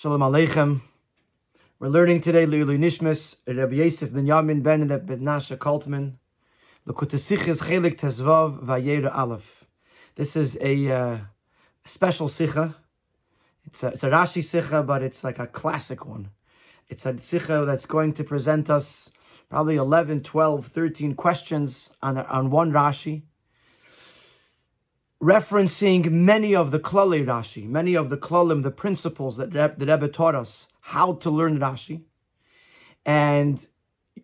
Shalom Aleichem. We're learning today Li'ulu Nishmas, Rabbi Yosef ben Yamin ben Reb ben Nasha Kaltman, Lekutasichas Chelek Tezvav Vayera Aleph. This is a uh, special sikha. It's a, it's a Rashi sikha, but it's like a classic one. It's a sikha that's going to present us probably 11, 12, 13 questions on, on one Rashi referencing many of the klali Rashi, many of the klalim, the principles that the Rebbe taught us how to learn Rashi, and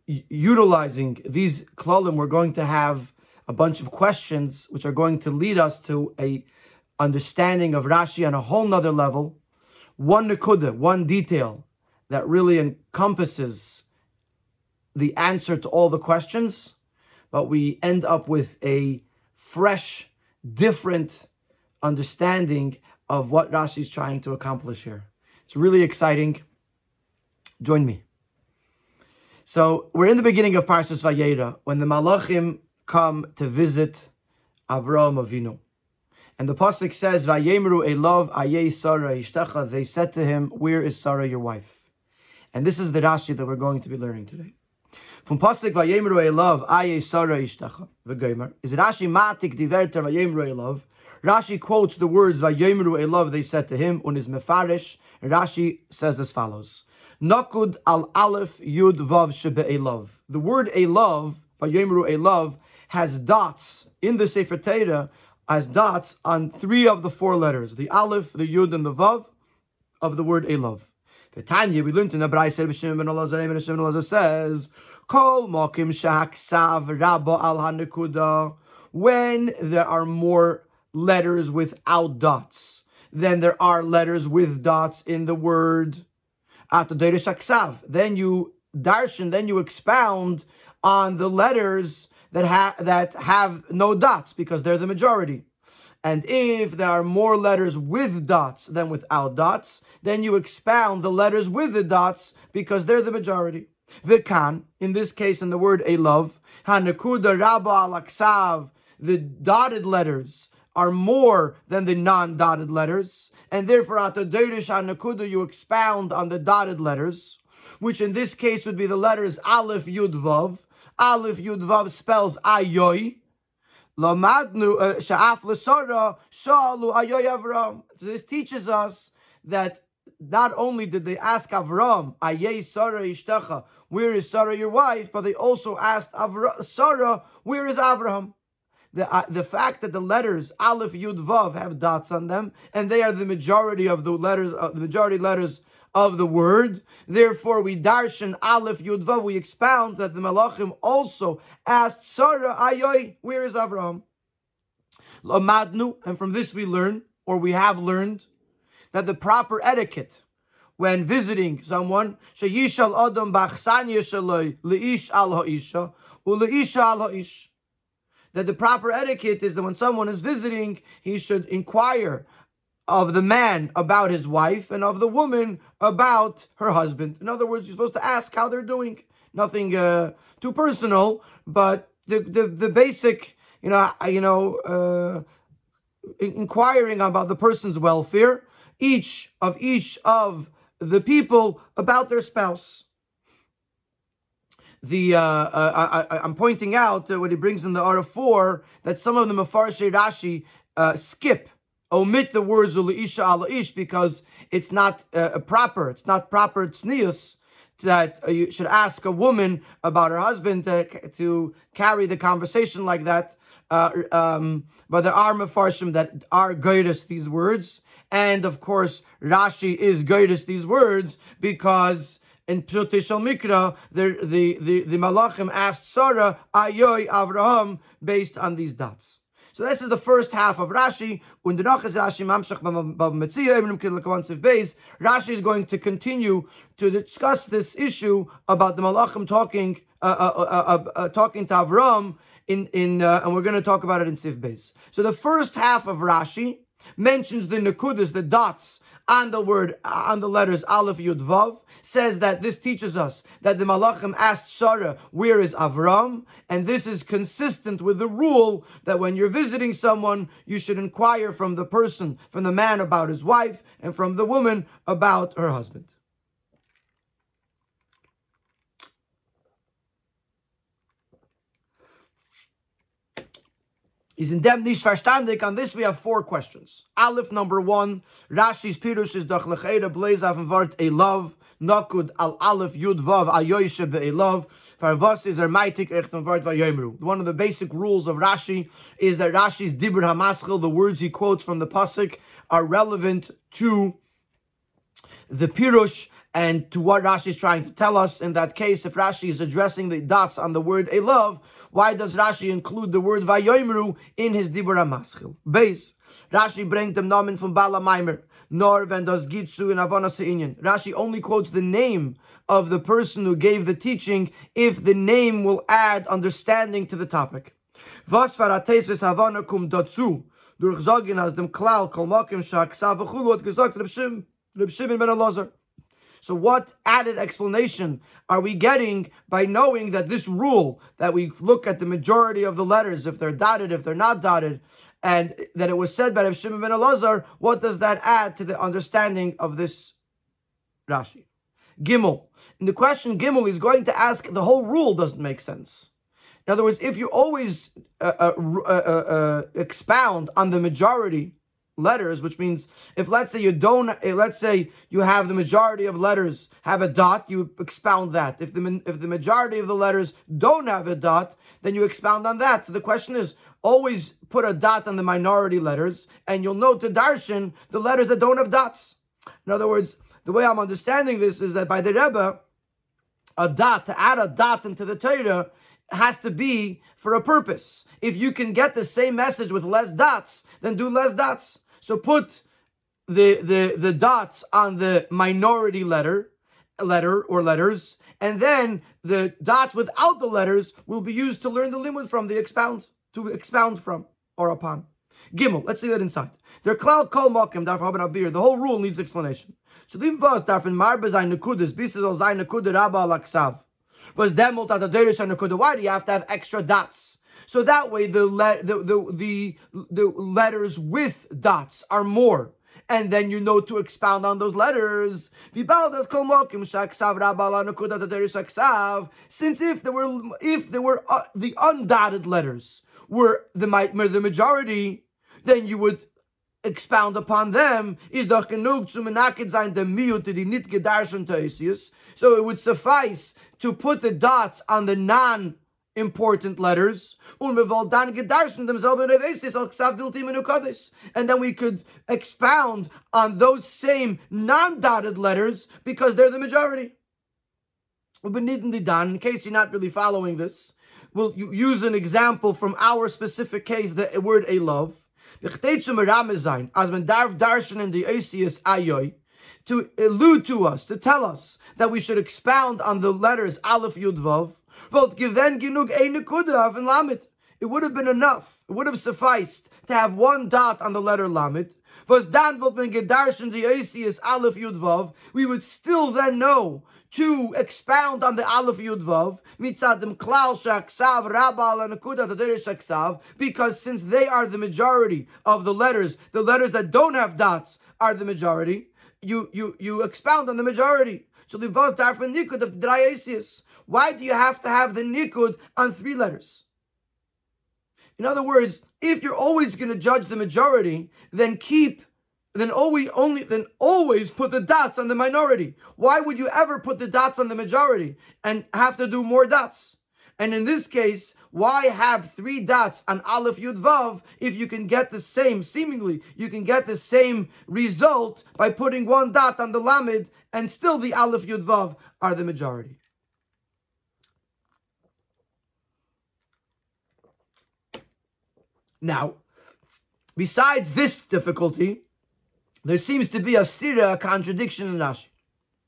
utilizing these klalim, we're going to have a bunch of questions which are going to lead us to a understanding of Rashi on a whole nother level. One nekuda, one detail that really encompasses the answer to all the questions, but we end up with a fresh different understanding of what Rashi is trying to accomplish here. It's really exciting. Join me. So we're in the beginning of Parshas Vayera when the Malachim come to visit Avraham Avinu. And the pasuk says, "Vayemru elov ayei Sarah ishtecha." They said to him, "Where is Sarah, your wife?" And this is the Rashi that we're going to be learning today. From pasuk vayemru elav aye sara ishtacha v'gomer is it Rashi matik diverter vayemru elav. Rashi quotes the words vayemru elav they said to him on his mefarish. Rashi says as follows: Nakud al aleph yud vav shebe elav. The word elav vayemru elav has dots in the Sefer Torah as dots on three of the four letters: the aleph, the yud, and the vav of the word elav. The Tanya we learned in the Brayse B'Shimon ben Elazar and Shimon Elazar says, "Kol mokim rabba al hanekuda." When there are more letters without dots than there are letters with dots in the word at the then you darshan, then you expound on the letters that have that have no dots because they're the majority. And if there are more letters with dots than without dots, then you expound the letters with the dots because they're the majority. Vikan, in this case, in the word elav, hanakuda rabba alaksav, the dotted letters are more than the non-dotted letters, and therefore at the Deirish hanakuda you expound on the dotted letters, which in this case would be the letters aleph yud vav. Aleph yud vav spells ayoy, Lamadnu uh, sha'af shalu this teaches us that not only did they ask Avram, Sarah where is Sarah your wife, but they also asked Avra, Sarah, where is Avraham? The, uh, the fact that the letters Aleph Yud Vav have dots on them, and they are the majority of the letters, uh, the majority letters of the word. Therefore, we darshan Aleph Yud Vav, we expound that the Malachim also asked Sarah, Ayoy, where is Abraham? Lamadnu, and from this we learn, or we have learned, that the proper etiquette when visiting someone, sheyishal adam bachsanya shaloi leish al ha'isha uleisha al ha'ish. That the proper etiquette is that when someone is visiting, he should inquire of the man about his wife and of the woman about her husband. In other words, you're supposed to ask how they're doing. Nothing uh, too personal, but the, the, the basic, you know, you know, uh, inquiring about the person's welfare, each of each of the people about their spouse. The uh, uh, I, am pointing out uh, what he brings in the Ara 4 that some of the Mefarshei Rashi uh, skip omit the words uleisha alaish because it's not uh, proper. It's not proper tznius that uh, you should ask a woman about her husband to, to carry the conversation like that. Uh, um, but there are mefarshim that are goydus these words, and of course Rashi is goydus these words because in Pshutei Shal Mikra, the, the, the, the Malachim asked Sarah, Ayoy Avraham, based on these dots. So this is the first half of Rashi. Rashi Rashi is going to continue to discuss this issue about the Malachim talking uh, uh, uh, uh talking to Avram in in uh, and we're going to talk about it in Siv Beis. So the first half of Rashi mentions the nakudas, the dots on the word on the letters Aleph Yud Vav says that this teaches us that the Malachim asked Sarah, "Where is Avram?" and this is consistent with the rule that when you're visiting someone, you should inquire from the person, from the man about his wife, and from the woman about her husband. Is in dem nicht verstandig. On this we have four questions. Aleph number one, Rashi's Pirush is doch lechera blaze auf dem Wort Elav, Nakud al Aleph Yud Vav Ayoyshe be'Elav. Farvas is ermaitik echt on Wort Vayomru. One of the basic rules of Rashi is that Rashi's Dibur Hamaschil, the words he quotes from the Pasuk, are relevant to the Pirush and to what Rashi is trying to tell us. In that case, if Rashi is addressing the dots on the word Elav, why does Rashi include the word Vayoimru in his Dibur HaMaschil? Base. Rashi brings them namen from Bala Maimer. Nor when does Gitsu in Se'inyan. Rashi only quotes the name of the person who gave the teaching if the name will add understanding to the topic. Was farates ves Havana kum dazu. Durch Sagen aus dem Klal kol shak sav hat gesagt Shimon ben Elazar. So, what added explanation are we getting by knowing that this rule that we look at the majority of the letters, if they're dotted, if they're not dotted, and that it was said by Rav Shimon ben Elazar, what does that add to the understanding of this Rashi? Gimel. In the question Gimel, is going to ask the whole rule doesn't make sense. In other words, if you always uh, uh, uh, uh expound on the majority, letters, which means if let's say you don't, eh, let's say you have the majority of letters have a dot, you expound that. If the if the majority of the letters don't have a dot, then you expound on that. So the question is always put a dot on the minority letters, and you'll note to darshan the letters that don't have dots. In other words, the way I'm understanding this is that by the Rebbe, a dot to add a dot into the Torah has to be for a purpose. If you can get the same message with less dots, then do less dots. So put the, the, the dots on the minority letter, letter or letters, and then the dots without the letters will be used to learn the limud from, the expound, to expound from or upon. Gimel, let's see that inside. They're klal kol mokim darf haben abir. The whole rule needs explanation. So the was darf in marbe sein nekudes, bis es soll sein nekude rabba laksav. Was demult at the derish nekude. Why do you have to have extra dots? So that way the, le- the, the, the, the letters with dots are more and then you know to expound on those letters. Since if there were if there were uh, the undotted letters were the were the majority, then you would expound upon them. Is doch genug So it would suffice to put the dots on the non important letters. Umm and then we could expound on those same non-dotted letters because they're the majority. In case you're not really following this, we'll use an example from our specific case, the word elav. To allude to us, to tell us that we should expound on the letters Aleph Yud Vav, it would have been enough. It would have sufficed to have one dot on the letter Lamed. Was dan we would still then know to expound on the Aleph Yud Vav, mitzadim because since they are the majority of the letters, the letters that don't have dots are the majority. You you you expound on the majority. So the vos darfan nikud of the Drayasius. Why do you have to have the nikud on three letters? In other words, if you're always going to judge the majority, then keep then always only then always put the dots on the minority. Why would you ever put the dots on the majority and have to do more dots? And in this case, why have three dots on Aleph Yud Vav if you can get the same, seemingly, you can get the same result by putting one dot on the Lamed and still the Aleph Yud Vav are the majority? Now, besides this difficulty, there seems to be a stira, a contradiction in Rashi.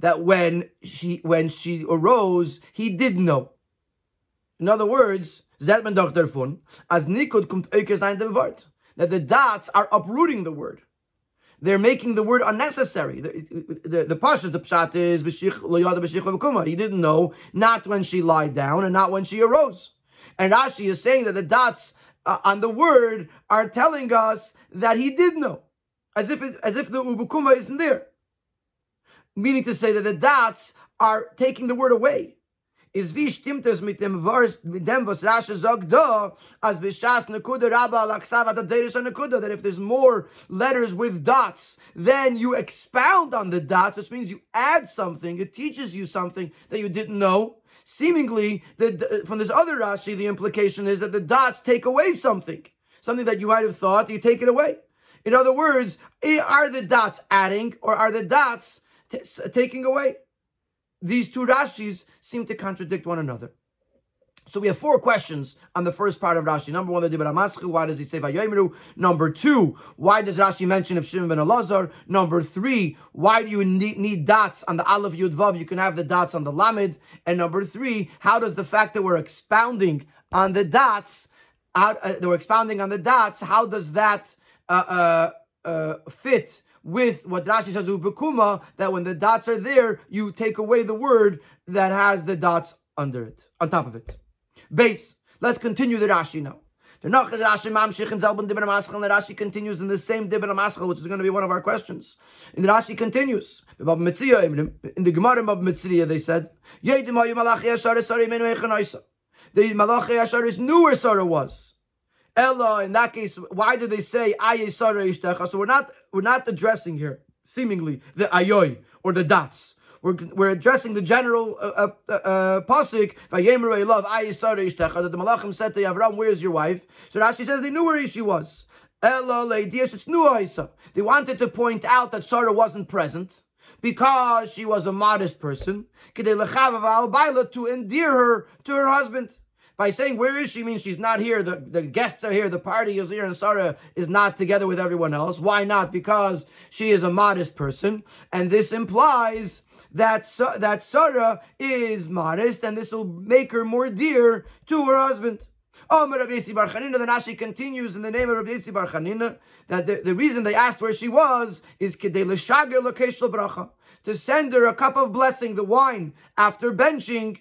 that when she when she arose, he did know. In other words. Fun, as Nikud kumt Wort, that the dots are uprooting the word. They're making the word unnecessary. The the, the pasha, pshat is He didn't know, not when she lied down and not when she arose. And Rashi is saying that the dots uh, on the word are telling us that he did know, as if it, as if the ubukuma isn't there meaning to say that the dots are taking the word away. Is mit dem mit dem da, as bishas nekuda rabba laksava derish nekuda, that if there's more letters with dots, then you expound on the dots, which means you add something, it teaches you something that you didn't know. Seemingly, the, from this other Rashi, the implication is that the dots take away something, something that you might have thought, you take it away. In other words, eh, are the dots adding or are the dots t- taking away. These two Rashis seem to contradict one another. So we have four questions on the first part of Rashi. Number one, the Dibra Maschil, why does he say Vayoimru? Number two, why does Rashi mention of Shimon ben Elazar? Number three, why do you need, need, dots on the Aleph Yud Vav? You can have the dots on the Lamed. And number three, how does the fact that we're expounding on the dots, how, uh, we're expounding on the dots, how does that uh, uh, uh fit with what Rashi says ubekuma that when the dots are there, you take away the word that has the dots under it, on top of it. Base. Let's continue the Rashi now. The Rashi mamshich in Zalban Dibban Maschal, the Rashi continues in the same Dibban Maschal, which is going to be one of our questions. And the Rashi continues. In the Gemara of Mitzriya, they said, The Malachi Asharis knew where Sarah was. Ella, in that case, why do they say Aye So we're not we're not addressing here, seemingly, the ayoy or the dots. We're, we're addressing the general uh, uh, uh, pasuk. Vayemer love that the malachim said to Avram, "Where's your wife?" So Rashi says they knew where she was. They wanted to point out that Sarah wasn't present because she was a modest person, to endear her to her husband. By saying where is she means she's not here. The, the guests are here. The party is here, and Sarah is not together with everyone else. Why not? Because she is a modest person, and this implies that that Sarah is modest, and this will make her more dear to her husband. Oh, Rabbi Yossi Bar Chanina, the Rashi continues in the name of Rabbi Yossi Bar Chanina that the, the reason they asked where she was is Kedei L'Shager Bracha to send her a cup of blessing, the wine, after benching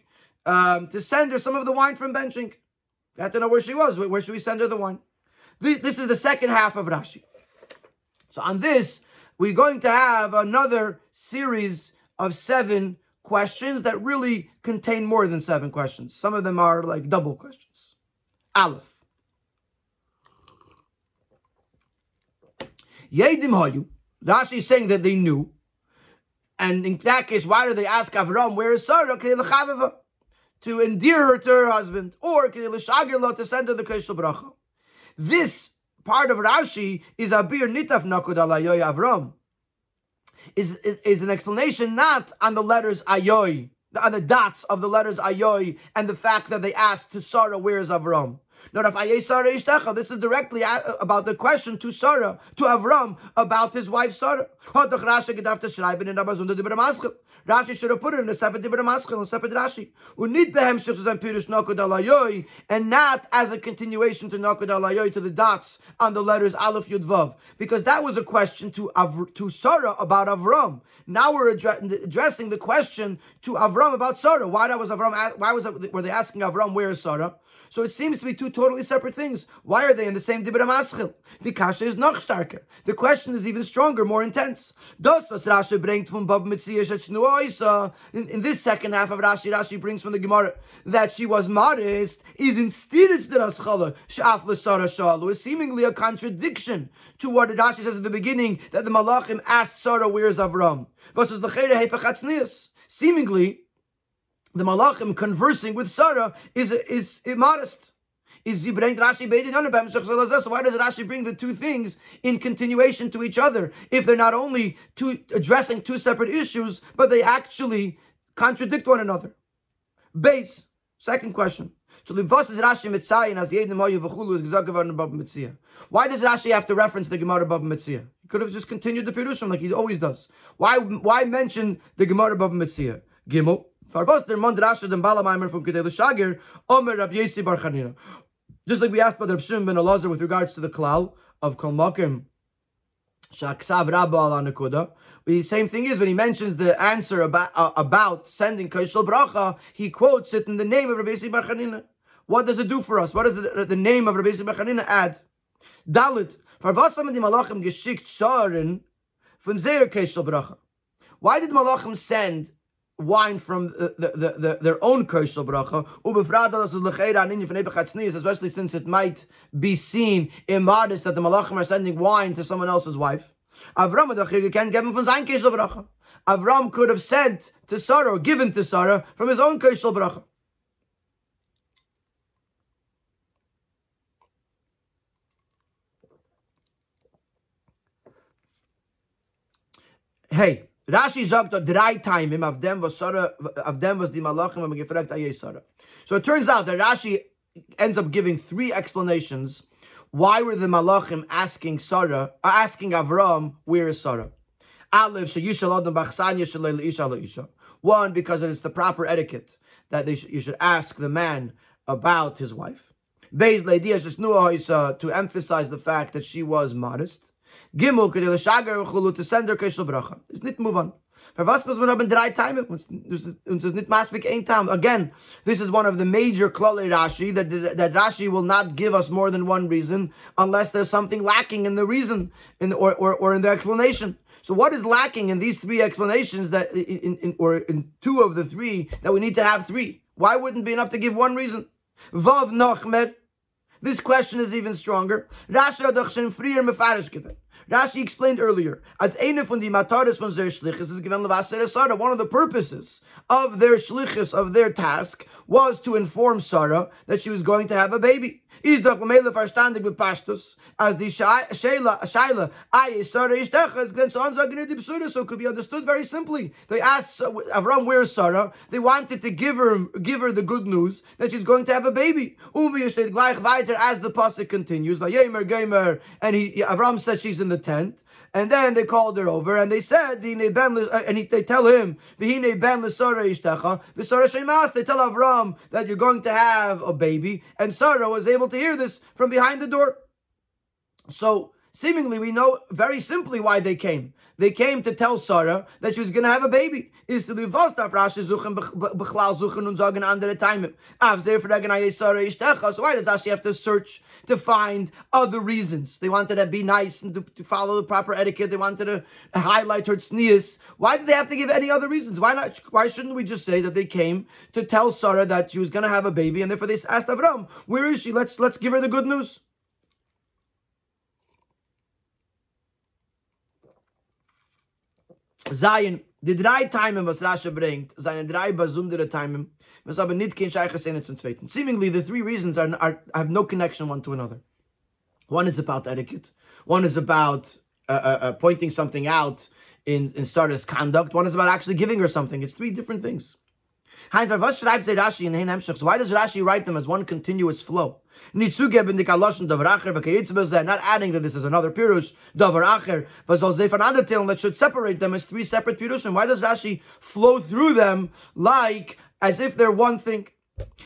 um, to send her some of the wine from benching. They had to know where she was. Where should we send her the wine? This is the second half of Rashi. So on this, we're going to have another series of seven questions that really contain more than seven questions. Some of them are like double questions. Aleph. Yedim Hayu. Rashi is saying that they knew. And in that case, why do they ask Avram, where is Sarah? To endear her to her husband, or to send her the Keshel Bracha. This part of Rashi is Abir Nitaf Nakud Alayoy Avram. Is, is, an explanation not on the letters Ayoy, on the dots of the letters Ayoy, and the fact that they asked to Sarah, where is Avram? This is directly about the question to Sarah, to Avram, about his wife Sarah. Rashi should have put it in a separate Dibra Maschil, a separate Rashi. Unit behem shechuzan pirush nokod alayoy, and not as a continuation to nokod alayoy, to the dots on the letters Aleph Yud Vav. Because that was a question to Av- to Sarah about Avram. Now we're addre- addressing the question to Avram about Sarah. Why was Avram, why was, were they asking Avram, where is Sarah? So it seems to be two totally separate things. Why are they in the same Dibra Maschil? The Kasha is noch starker. The question is even stronger, more intense. Das was Rashi bringt from Bab in, in this second half of Rashi, Rashi brings from the Gemara that she was modest is instead it's the Raschala, Shaf L'Sara Shalu, is seemingly a contradiction to what Rashi says at the beginning that the Malachim asked Sarah, where's Avram? Versus the Seemingly, the Malachim conversing with Sarah is, is immodest. is Rashi So why does Rashi bring the two things in continuation to each other if they're not only two, addressing two separate issues, but they actually contradict one another? Base. Second question. So why does Rashi have to reference the Gemara Baba Metzia? He could have just continued the Pirushim like he always does. Why why mention the Gemara Baba Metzia? Gimel. Farvos der Mond Rashi den Balamaimer from Kedel Shagir, Omer Rab Yesi Bar Chanina. Just like we asked about Rab Shimon ben with regards to the klal of Kol Mokim, Shaksav Rabba al Anakuda. The same thing is when he mentions the answer about uh, about sending Kaishal Bracha, he quotes it in the name of Rabbi Yisi Bar Chanina. What does it do for us? What does the, the name of Rabbi Yisrael Bechanina add? Dalit. Why did Malachim send wine from the, the, the, their own Kershel bracha, especially since it might be seen immodest that the Malachim are sending wine to someone else's wife. Avram give him from Kershel bracha. Avram could have sent to Sarah, or given to Sarah, from his own Kershel bracha. Hey, Rashi sagt drei Time of them was Sarah, of them was the Malachim and gefragt ayay Sarah. So it turns out that Rashi ends up giving three explanations. Why were the Malachim asking Sarah, uh, asking Avram, where is Sarah? One, because it's the proper etiquette that they sh- you should ask the man about his wife. To emphasize the fact that she was modest. Gimel kedel shagar chulu to send her keshel bracha. It's nicht move on. For was muss man haben drei Time? Uns ist nicht maßvik ein time. Again, this is one of the major klale Rashi that, that Rashi will not give us more than one reason unless there's something lacking in the reason in or, or, or in the explanation. So what is lacking in these three explanations that in, in or in two of the three that we need to have three? Why wouldn't be enough to give one reason? Vav Nochmer. This question is even stronger. Rashi adachshin frier mefarish given. Rashi explained earlier, as eine von die Mataris von their shlichus is given Sarah. One of the purposes of their shlichus, of their task, was to inform Sarah that she was going to have a baby. Is doch mele verstandig with pastus as the shaila shaila ay Sarah ishtecha is going to answer the so it could be understood very simply. They asked Avram where's Sarah. They wanted to give her give her the good news that she's going to have a baby. Uvi steht gleich weiter as the pasuk continues. Vayemer gamer and he Avram said she's in the tent. And then they called her over and they said, uh, and they tell him, They tell Avram that you're going to have a baby. And Sarah was able to hear this from behind the door. So seemingly we know very simply why they came. They came to tell Sarah that she was going to have a baby. So why does Rashi have to search to find other reasons? They wanted to be nice and to, to follow the proper etiquette. They wanted to highlight her tznius. Why did they have to give any other reasons? Why not? Why shouldn't we just say that they came to tell Sarah that she was going to have a baby and therefore they asked Avram, where is she? Let's let's give her the good news. Zion, die drei Timen, was Rashi bringt, seine drei besondere Timen, was aber nicht kein Scheiches in zum Zweiten. Seemingly, the three reasons are, are have no connection one to another. One is about etiquette. One is about uh, uh, uh, pointing something out in, in Sarah's conduct. One is about actually giving her something. It's three different things. Why does Rashi write them as one continuous flow? Not adding that this is another pirush, davar acher, but another tale that should separate them as three separate pirushim. Why does Rashi flow through them like as if they're one thing?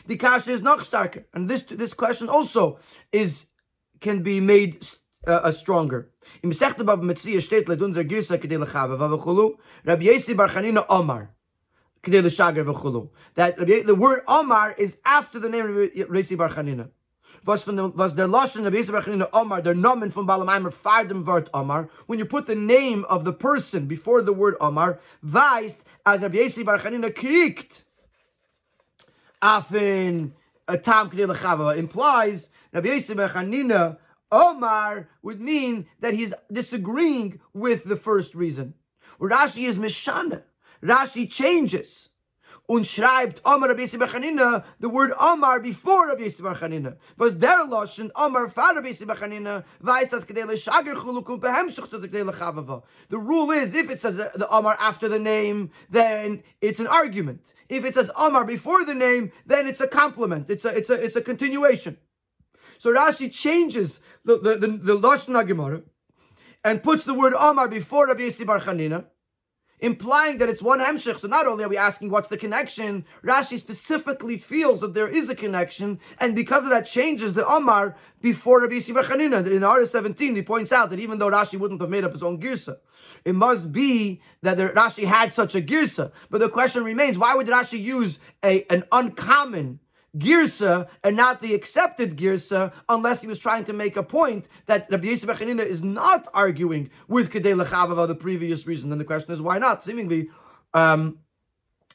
The kasha is noch starker, and this this question also is can be made uh, uh, stronger. Rabbi Yesi Bar Omar. That the word Omar is after the name of Rabbi Bar Chanina was from the was der Lashon of Yisrael in Omar, der Nomen from Balamaimer, Fardem Vart Omar. When you put the name of the person before the word Omar, weist as Rabbi Yesi Bar Chanina kriegt. Afin a tam kedei implies Rabbi Yesi Bar Chanina Omar would mean that he's disagreeing with the first reason. Rashi is Mishana. Rashi changes. Und schreibt Omar Rabbi Yissi Bachanina, the word Omar before Rabbi Yissi Bachanina. Was der Loschen, Omar far Rabbi Yissi Bachanina, weiß das Kedele Shager Chulukum behemschuch to the Kedele Chavava. The rule is, if it says uh, the Omar after the name, then it's an argument. If it says Omar before the name, then it's a compliment. It's a, it's a, it's a continuation. So Rashi changes the, the, the, the Lashon Gemara and puts the word Omar before Rabbi Bar Chanina, implying that it's one hemshech. So not only are we asking what's the connection, Rashi specifically feels that there is a connection, and because of that changes the Omar before Rabbi Bar Chanina. In Ara 17, he points out that even though Rashi wouldn't have made up his own girsa, it must be that Rashi had such a girsa. But the question remains, why would Rashi use a, an uncommon girsa and not the accepted girsa unless he was trying to make a point that Rabbi Yisrael Bechanina is not arguing with Kedei Lechavav the previous reason. Then the question is why not? Seemingly, um,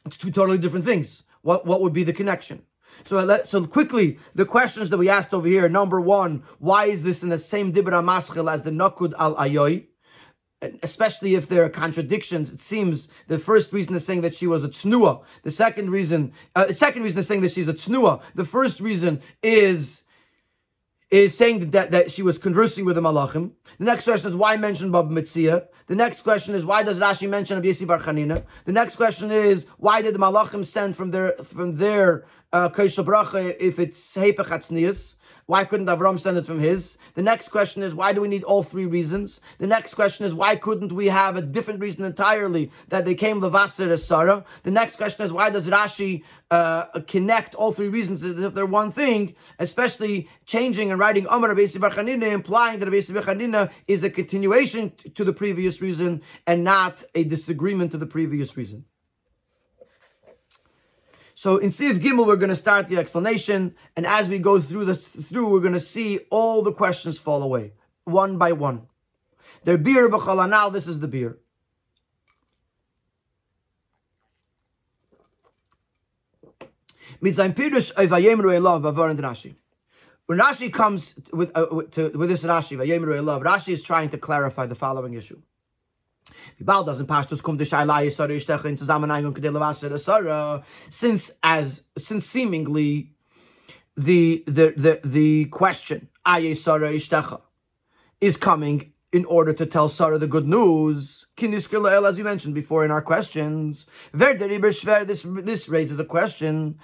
it's two totally different things. What what would be the connection? So let, so quickly, the questions that we asked over here. Number one, why is this in the same dibra maschil as the nakud al ayoy? Especially if there are contradictions. It seems the first reason is saying that she was a tnua. The second reason, uh, the second reason is saying that she's a tnua. The first reason is is saying that, that she was conversing with the malachim. The next question is why mention Bab Mitzia. The next question is why does Rashi mention Abiyasi Bar Chanina? The next question is why did the malachim send from their from their uh, if it's Hepech why couldn't Avram send it from his? The next question is, why do we need all three reasons? The next question is, why couldn't we have a different reason entirely that they came Levasser as Sarah? The next question is, why does Rashi uh, connect all three reasons as if they're one thing, especially changing and writing Amar Abesi Barchanina, implying that Abesi Barchanina is a continuation to the previous reason and not a disagreement to the previous reason. So in Sif Gimel, we're going to start the explanation, and as we go through the through, we're going to see all the questions fall away one by one. Their beer b'chalanal. This is the beer. When Rashi comes with, uh, to, with this Rashi, Rashi is trying to clarify the following issue. Since as since seemingly the the the, the question is coming in order to tell Sarah the good news. As you mentioned before in our questions, this this raises a question.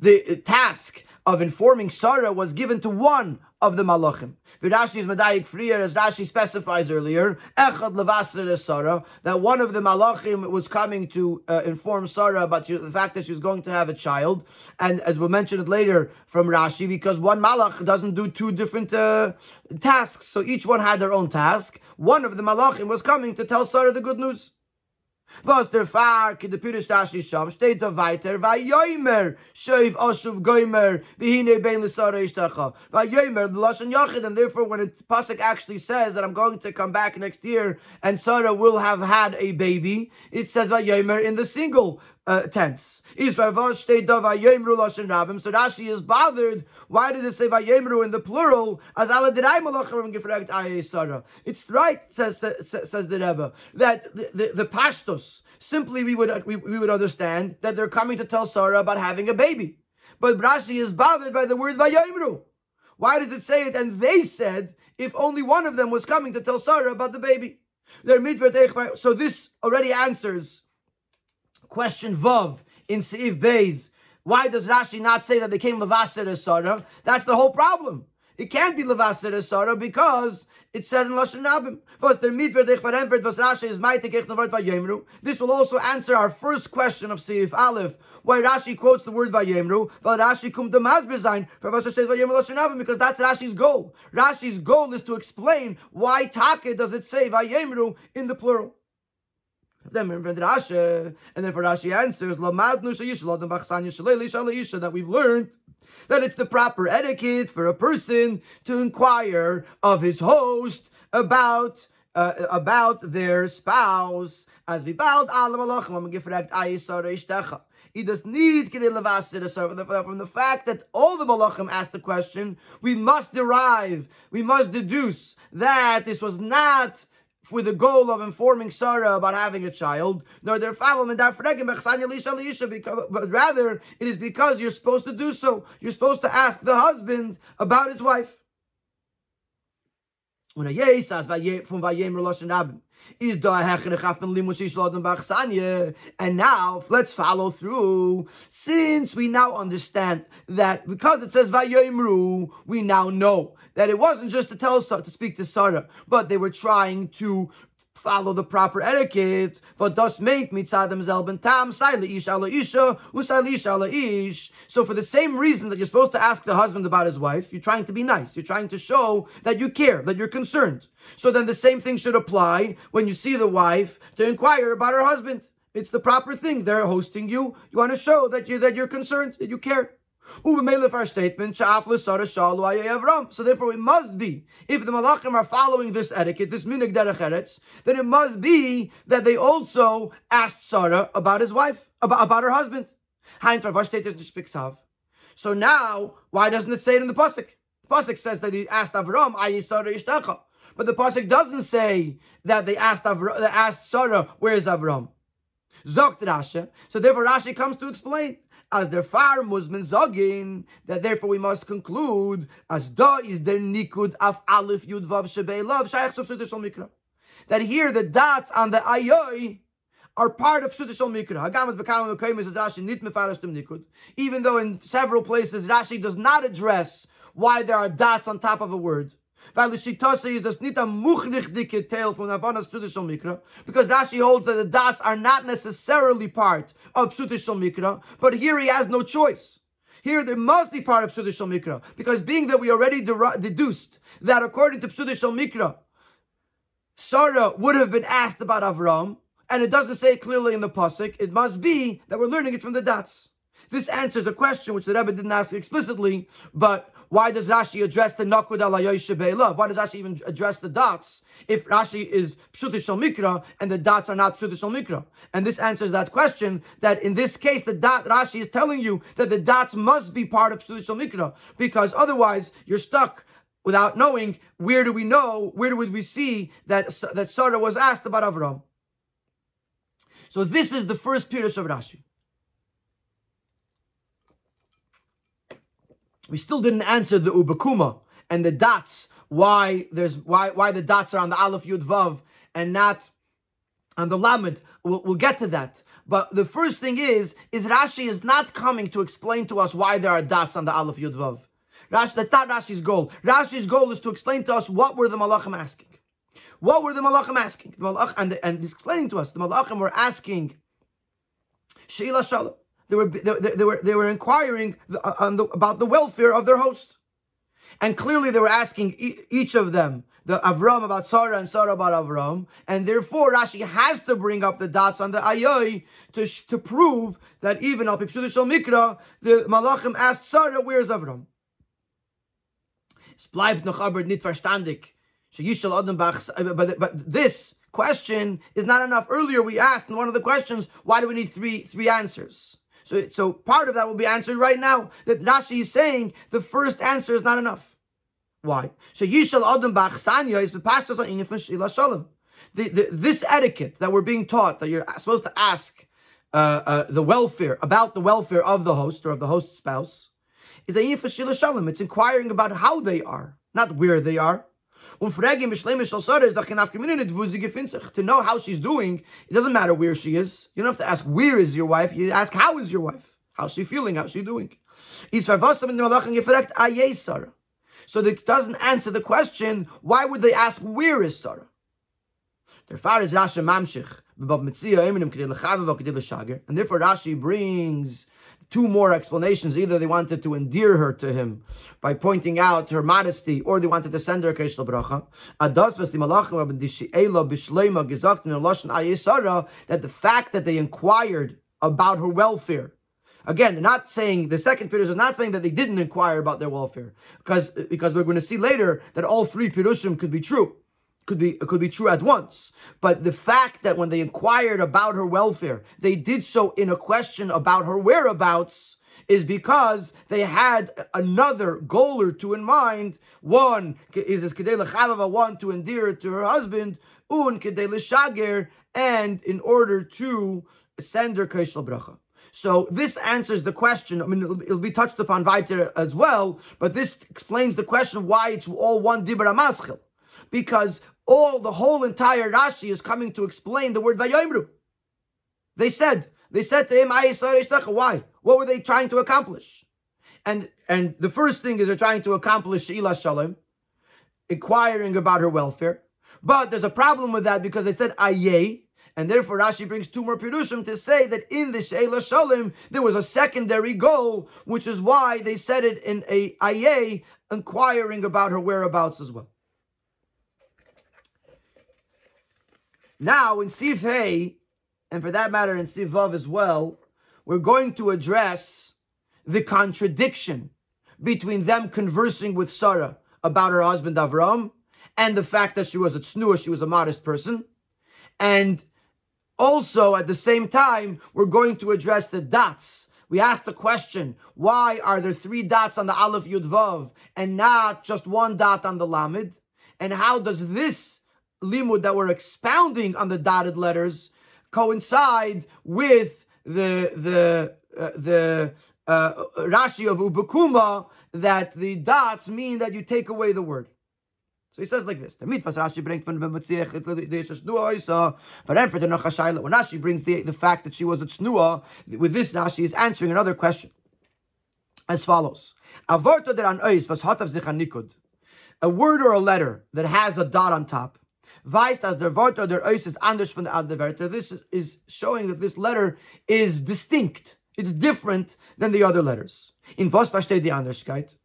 The task of informing Sarah was given to one of the malachim. Rashi is medayik freer, as Rashi specifies earlier, echad levaser Sarah, that one of the malachim was coming to uh, inform Sarah about the fact that she was going to have a child, and as we'll mention it later from Rashi, because one malach doesn't do two different uh, tasks, so each one had their own task. One of the malachim was coming to tell Sarah the good news. Was der Far, ki de Pirish Tashi Sham, steht da weiter, va yoimer, shoiv oshuv goimer, vihine bein l'sara ishtacha. Va the Lashon Yachid, and therefore when it, Pasuk actually says that I'm going to come back next year and Sarah will have had a baby, it says va yoimer in the single uh, tense. So Rashi is bothered. Why did it say Vayemru in the plural? As It's right, says, says, says the Rebbe, that the, the, the pashtos, simply we would, we, we would understand that they're coming to tell Sarah about having a baby. But Rashi is bothered by the word Vayemru. Why does it say it? And they said, if only one of them was coming to tell Sarah about the baby. So this already answers question Vav in Seif Beis. Why does Rashi not say that they came Levaser Sarah? That's the whole problem. It can't be Levaser Sarah because it says in Lashon Rabim. Was der Mitver dich verempert, was Rashi is word Vayemru. This will also answer our first question of Seif Aleph, why Rashi quotes the word Vayemru, but Rashi kum the Masber sein for was steht Vayemru Lashon Rabim because that's Rashi's goal. Rashi's goal is to explain why Take does it say Vayemru in the plural. Then and then for Rashi answers, that we've learned that it's the proper etiquette for a person to inquire of his host about uh, about their spouse. As we bowed he does need from the fact that all the malachim asked the question. We must derive, we must deduce that this was not with the goal of informing Sarah about having a child, nor their but rather it is because you're supposed to do so. You're supposed to ask the husband about his wife. And now let's follow through. Since we now understand that because it says Vayemru, we now know that it wasn't just to tell to speak to Sarah, but they were trying to follow the proper etiquette. But does make mitzadam zelben tam isha ish ala ish. So for the same reason that you're supposed to ask the husband about his wife, you're trying to be nice. You're trying to show that you care, that you're concerned. So then the same thing should apply when you see the wife to inquire about her husband. It's the proper thing. They're hosting you. You want to show that you that you're concerned, that you care. Our statement, so therefore it must be, if the Malachim are following this etiquette, this minig derech eretz, then it must be that they also asked Sarah about his wife, about, about her husband. So now, why doesn't it say it in the Pasuk? The Pasuk says that he asked Avram, But the Pasuk doesn't say that they asked, Avram, they asked Sarah, where is Avram? Rashi. So therefore Rashi comes to explain as their far musmin zogin, that therefore we must conclude as da is their nikud af alif yud vav shebei love shaykh mikra. That here the dots on the ayoy are part of Mikra. Nit mefarashtim nikud. Even though in several places Rashi does not address why there are dots on top of a word. Shitose is das nicht a muchnich dicke tale from Navanas Psutishal Mikra, because Rashi holds that the dots are not necessarily part of Psutishal Mikra, but here he has no choice. Here there must be part of Psutishal Mikra, because being that we already deduced that according to Psutishal Mikra, Sarah would have been asked about Avram, and it doesn't say clearly in the pasuk. It must be that we're learning it from the dots. This answers a question which the Rebbe didn't ask explicitly, but why does Rashi address the Nakud ala Be'elav? Why does Rashi even address the dots if Rashi is Pshutish Mikra and the dots are not Pshutish Mikra? And this answers that question that in this case, the dot Rashi is telling you that the dots must be part of Pshutish Mikra because otherwise you're stuck without knowing where do we know, where would we see that, that Sarah was asked about Avram. So this is the first Pirush of Rashi. We still didn't answer the ubakuma and the dots. Why there's why why the dots are on the aleph yud vav and not on the lamed. We'll, we'll get to that. But the first thing is, is Rashi is not coming to explain to us why there are dots on the aleph yud vav. Rashi, that's not Rashi's goal. Rashi's goal is to explain to us what were the malachim asking. What were the malachim asking? The malach, and, and explaining to us, the malachim were asking Sheila Shalom. They were, they, they were, they were inquiring uh, the, about the welfare of their host. And clearly they were asking each of them, the Avram about Sarah and Sarah about Avram. And therefore Rashi has to bring up the dots on the Ayoy to, to prove that even al Pipsudishal Mikra, the Malachim asked Sarah, where's Avram? Verstandig. But this question is not enough. Earlier we asked in one of the questions, why do we need three three answers? So, so part of that will be answered right now. That Rashi is saying the first answer is not enough. Why? So Yishal Adam Bachsanya is the the This etiquette that we're being taught that you're supposed to ask uh, uh, the welfare about the welfare of the host or of the host's spouse is a shalom. It's inquiring about how they are, not where they are. To know how she's doing, it doesn't matter where she is. You don't have to ask where is your wife. You ask how is your wife. How's she feeling? How's she doing? So it doesn't answer the question, why would they ask where is Sarah? Therefore, is Rashi mamshich, and therefore Rashi brings two more explanations. Either they wanted to endear her to him by pointing out her modesty, or they wanted to send her a Keshla Bracha. That the fact that they inquired about her welfare Again, not saying the second Pirush is not saying that they didn't inquire about their welfare, because because we're going to see later that all three Pirushim could be true could be could be true at once. But the fact that when they inquired about her welfare, they did so in a question about her whereabouts is because they had another goal or two in mind. One is as Kedei one to endear to her husband, un kedei l'shager, and in order to send her kaishal bracha. So this answers the question. I mean, it'll, it'll, be touched upon weiter as well, but this explains the question why it's all one dibra maschil, because all the whole entire Rashi is coming to explain the word vayomru. They said they said to him, "Why? What were they trying to accomplish?" And and the first thing is they're trying to accomplish Sheila Shalom, inquiring about her welfare. But there's a problem with that because they said aye, and therefore Rashi brings two more pirushim to say that in the Sheila Shalom there was a secondary goal, which is why they said it in a aye, inquiring about her whereabouts as well. Now in Sif Hey, and for that matter in Sif Vav as well, we're going to address the contradiction between them conversing with Sarah about her husband Avram and the fact that she was a tsnua, she was a modest person. And also at the same time, we're going to address the dots. We asked the question, why are there three dots on the Aleph Yud Vav and not just one dot on the Lamed? And how does this limud that we're expounding on the dotted letters coincide with the the uh, the uh, Rashi of Ubukuma that the dots mean that you take away the word. So he says like this: The mitvas Rashi brings from the Nachashayla, when Rashi brings the, the fact that she was a Tznuah, with this Rashi is answering another question as follows: a word or a letter that has a dot on top. Weiß, as der Wort oder der Ois is anders von der andere Wörter. This is showing that this letter is distinct. It's different than the other letters. In was besteht die Anderskeit?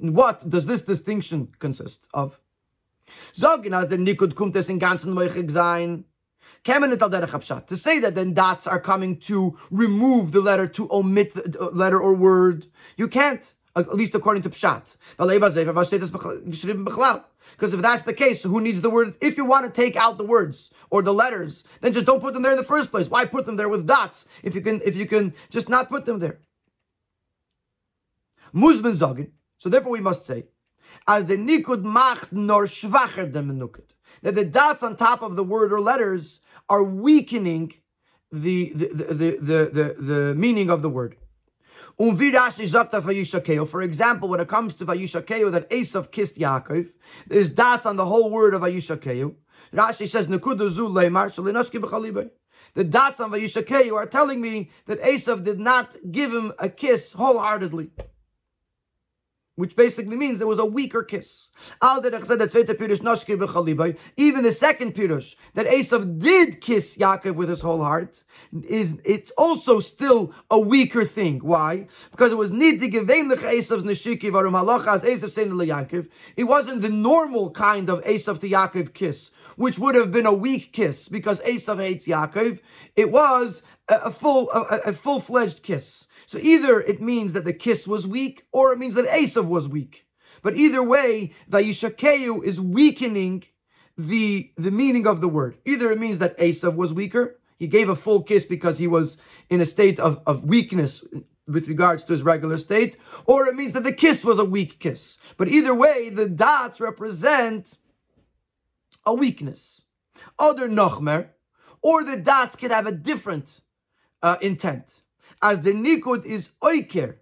In what does this distinction consist of? Sagen, als der Nikud kommt es in ganzen Moichig sein. To say that then dots are coming to remove the letter, to omit the letter or word, you can't, at least according to Pshat. Because if that's the case, who needs the word? If you want to take out the words or the letters, then just don't put them there in the first place. Why put them there with dots if you can if you can just not put them there? Muzman zogin. So therefore we must say, as the nikud macht nor schwacher dem nukud. That the dots on top of the word or letters are weakening the the, the, the, the, the meaning of the word. For example, when it comes to Vayishakeu, that Esav kissed Yaakov, there's dots on the whole word of Vayishakeu. Rashi says, The dots on Vayishakeu are telling me that Esav did not give him a kiss wholeheartedly which basically means there was a weaker kiss. Even the second pirush that Esav did kiss Yaakov with his whole heart is it's also still a weaker thing. Why? Because it was. It wasn't the normal kind of Esav to Yaakov kiss, which would have been a weak kiss because Esav hates Yaakov. It was a, a full a, a full fledged kiss. So either it means that the kiss was weak, or it means that Esav was weak. But either way, Vayishakeu is weakening the, the meaning of the word. Either it means that Esav was weaker, he gave a full kiss because he was in a state of, of weakness with regards to his regular state, or it means that the kiss was a weak kiss. But either way, the dots represent a weakness. Other Nochmer, or the dots could have a different uh, intent as the nikud is oiker,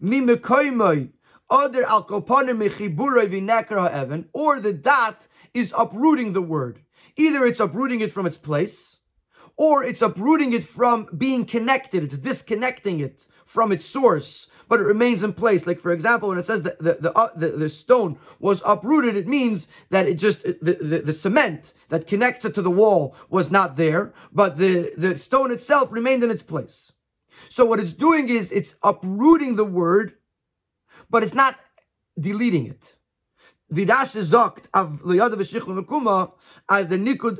mi mekoimoy, other al koponim mechiburoi vinekra ha'evan, or the dot is uprooting the word. Either it's uprooting it from its place, or it's uprooting it from being connected. It's disconnecting it from its source, but it remains in place. Like for example, when it says that the the, uh, the, the, stone was uprooted, it means that it just the, the, the cement that connects it to the wall was not there, but the, the stone itself remained in its place. So what it's doing is it's uprooting the word, but it's not deleting it. Vidash zogt of liyada v'shich as the nikud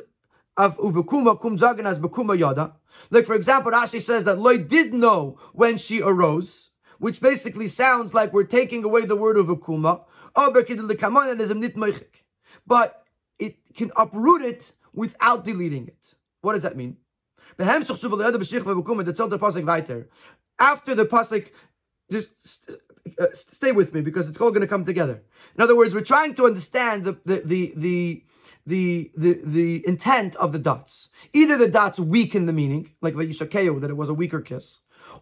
of uvekuma kum zagen as bekuma yada. Like for example, Rashi says that Loy did know when she arose, which basically sounds like we're taking away the word of ukuma. Oh, but it can uproot it without deleting it. What does that mean? After the pasuk, just uh, stay with me because it's all going to come together. In other words, we're trying to understand the the the the, the the the intent of the dots. Either the dots weaken the meaning, like Vayishakeu, that it was a weaker kiss,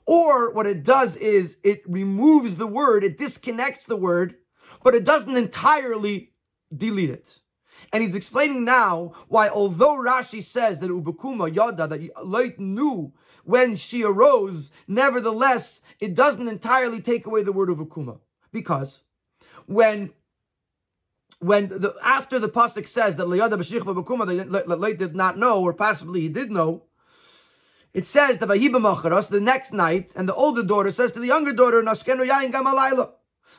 or what it does is it removes the word, it disconnects the word, but it doesn't entirely delete it. And he's explaining now why, although Rashi says that Ubakuma Yada, that Loit knew when she arose, nevertheless, it doesn't entirely take away the word Ubakuma. Because when when the, after the pasuk says that Liyada b'shich v'bekuma Loit did not know, or possibly he did know, it says that Vahiba the next night, and the older daughter says to the younger daughter.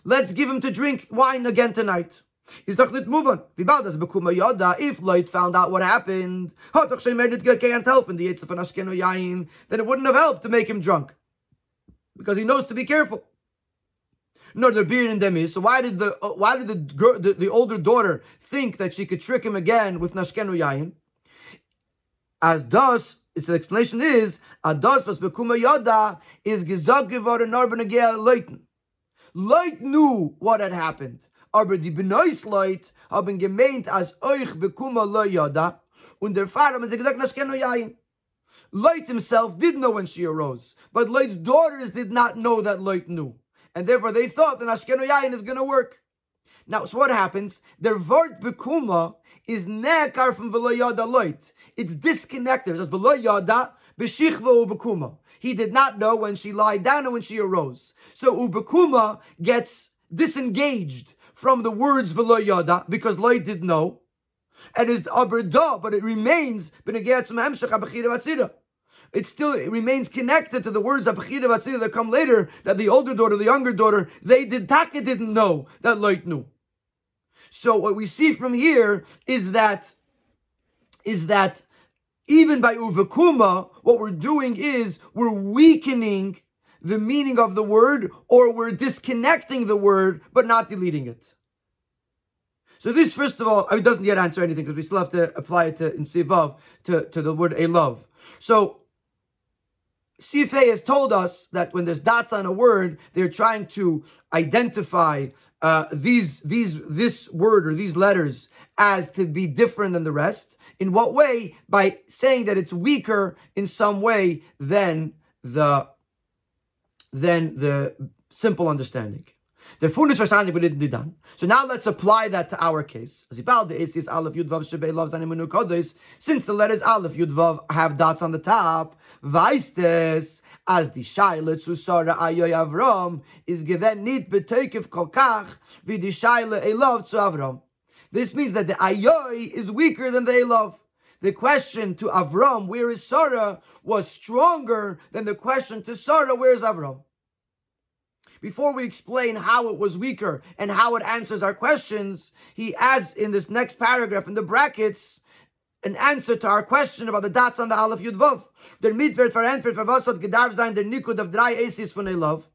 Let's give him to drink wine again tonight. He's doch nicht moving. Wie bald das bekuma yoda, if Loit found out what happened, nicht can't help in the Yitzhak von Ashkenu Yain, then it wouldn't have helped to make him drunk. Because he knows to be careful. Nor the beard in them. So why did the uh, why did the, girl, the, the older daughter think that she could trick him again with Nashkenu Yain? As does its explanation is Ados was bekuma yoda is gizog geworden norben leuten. Loit knew what had happened. Aber die Leut haben gemeint, als euch bekuma lo yoda, und der Vater hat gesagt, das himself did know when she arose, but Loit's daughters did not know that Loit knew. And therefore they thought that Ashkenu Yayin is going to work. Now, so what happens? The word bekuma is nekar from v'lo yada loit. It's disconnected. It's says v'lo yada b'shichva ubekuma. He did not know when she lied down and when she arose. So ubekuma gets disengaged from the words v'lo yada because loit didn't know. And is aberda, but it remains it still it remains connected to the words of that come later, that the older daughter, the younger daughter, they did Taka didn't know that Loit knew. So what we see from here is that is that even by uvakuma, what we're doing is we're weakening the meaning of the word, or we're disconnecting the word but not deleting it. So this, first of all, it doesn't yet answer anything because we still have to apply it to in Sivav to, to the word a love. So Sifei has told us that when there's dots on a word, they're trying to identify uh, these these this word or these letters as to be different than the rest. In what way? By saying that it's weaker in some way than the than the simple understanding. The Fundish verstanden wird nicht done. So now let's apply that to our case. Since the letters Aleph Yudvav have dots on the top, Weistes, as die Scheile zu Sora Ayoy Avram is given nit betekev kolkach wie die Scheile Elov zu Avram. This means that the Ayoy is weaker than the Elov. The question to Avram, where is Sarah, was stronger than the question to Sarah, where is Avram? Before we explain how it was weaker and how it answers our questions, he adds in this next paragraph in the brackets an answer to our question about the dots on the Aleph Yud Vav. Der Mitwert was hat gedarf sein der Nikud of drei Aces von Elov.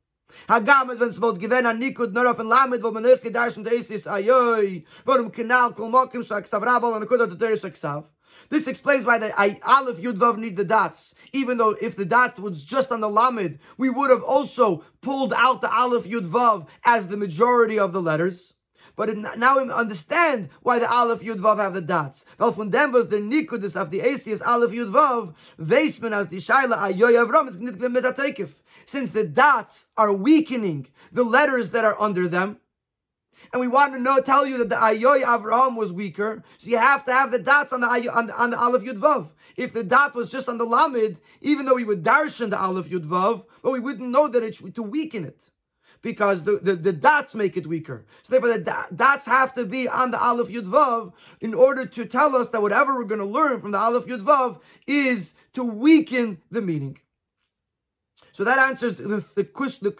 Hagam es wenn es wollt an Nikud nur auf ein Lamed, wo man nicht gedarschen der Aces, ayoi, warum Kanal, kol mokim, shak savrabal, und Nikud hat der Saksav. This explains why the I, Aleph Yud Vav need the dots. Even though if the dot was just on the Lamed, we would have also pulled out the Aleph Yud Vav as the majority of the letters. But it, now we understand why the Aleph Yud Vav have the dots. Well, from them was the Nikudis of the Asias Aleph Yud Vav, Veisman as the Shaila Ayoy Avram. Since the dots are weakening the letters that are under them, and we want to know, tell you that the Ayoy Avraham was weaker, so you have to have the dots on the on the, on the Aleph Yud Vav. If the dot was just on the Lamed, even though we would darshan the Aleph Yud Vav, but we wouldn't know that it's to weaken it because the, the, the, dots make it weaker. So therefore, the dots have to be on the Aleph Yud Vav in order to tell us that whatever we're going to learn from the Aleph Yud Vav is to weaken the meaning. So that answers the, the, the,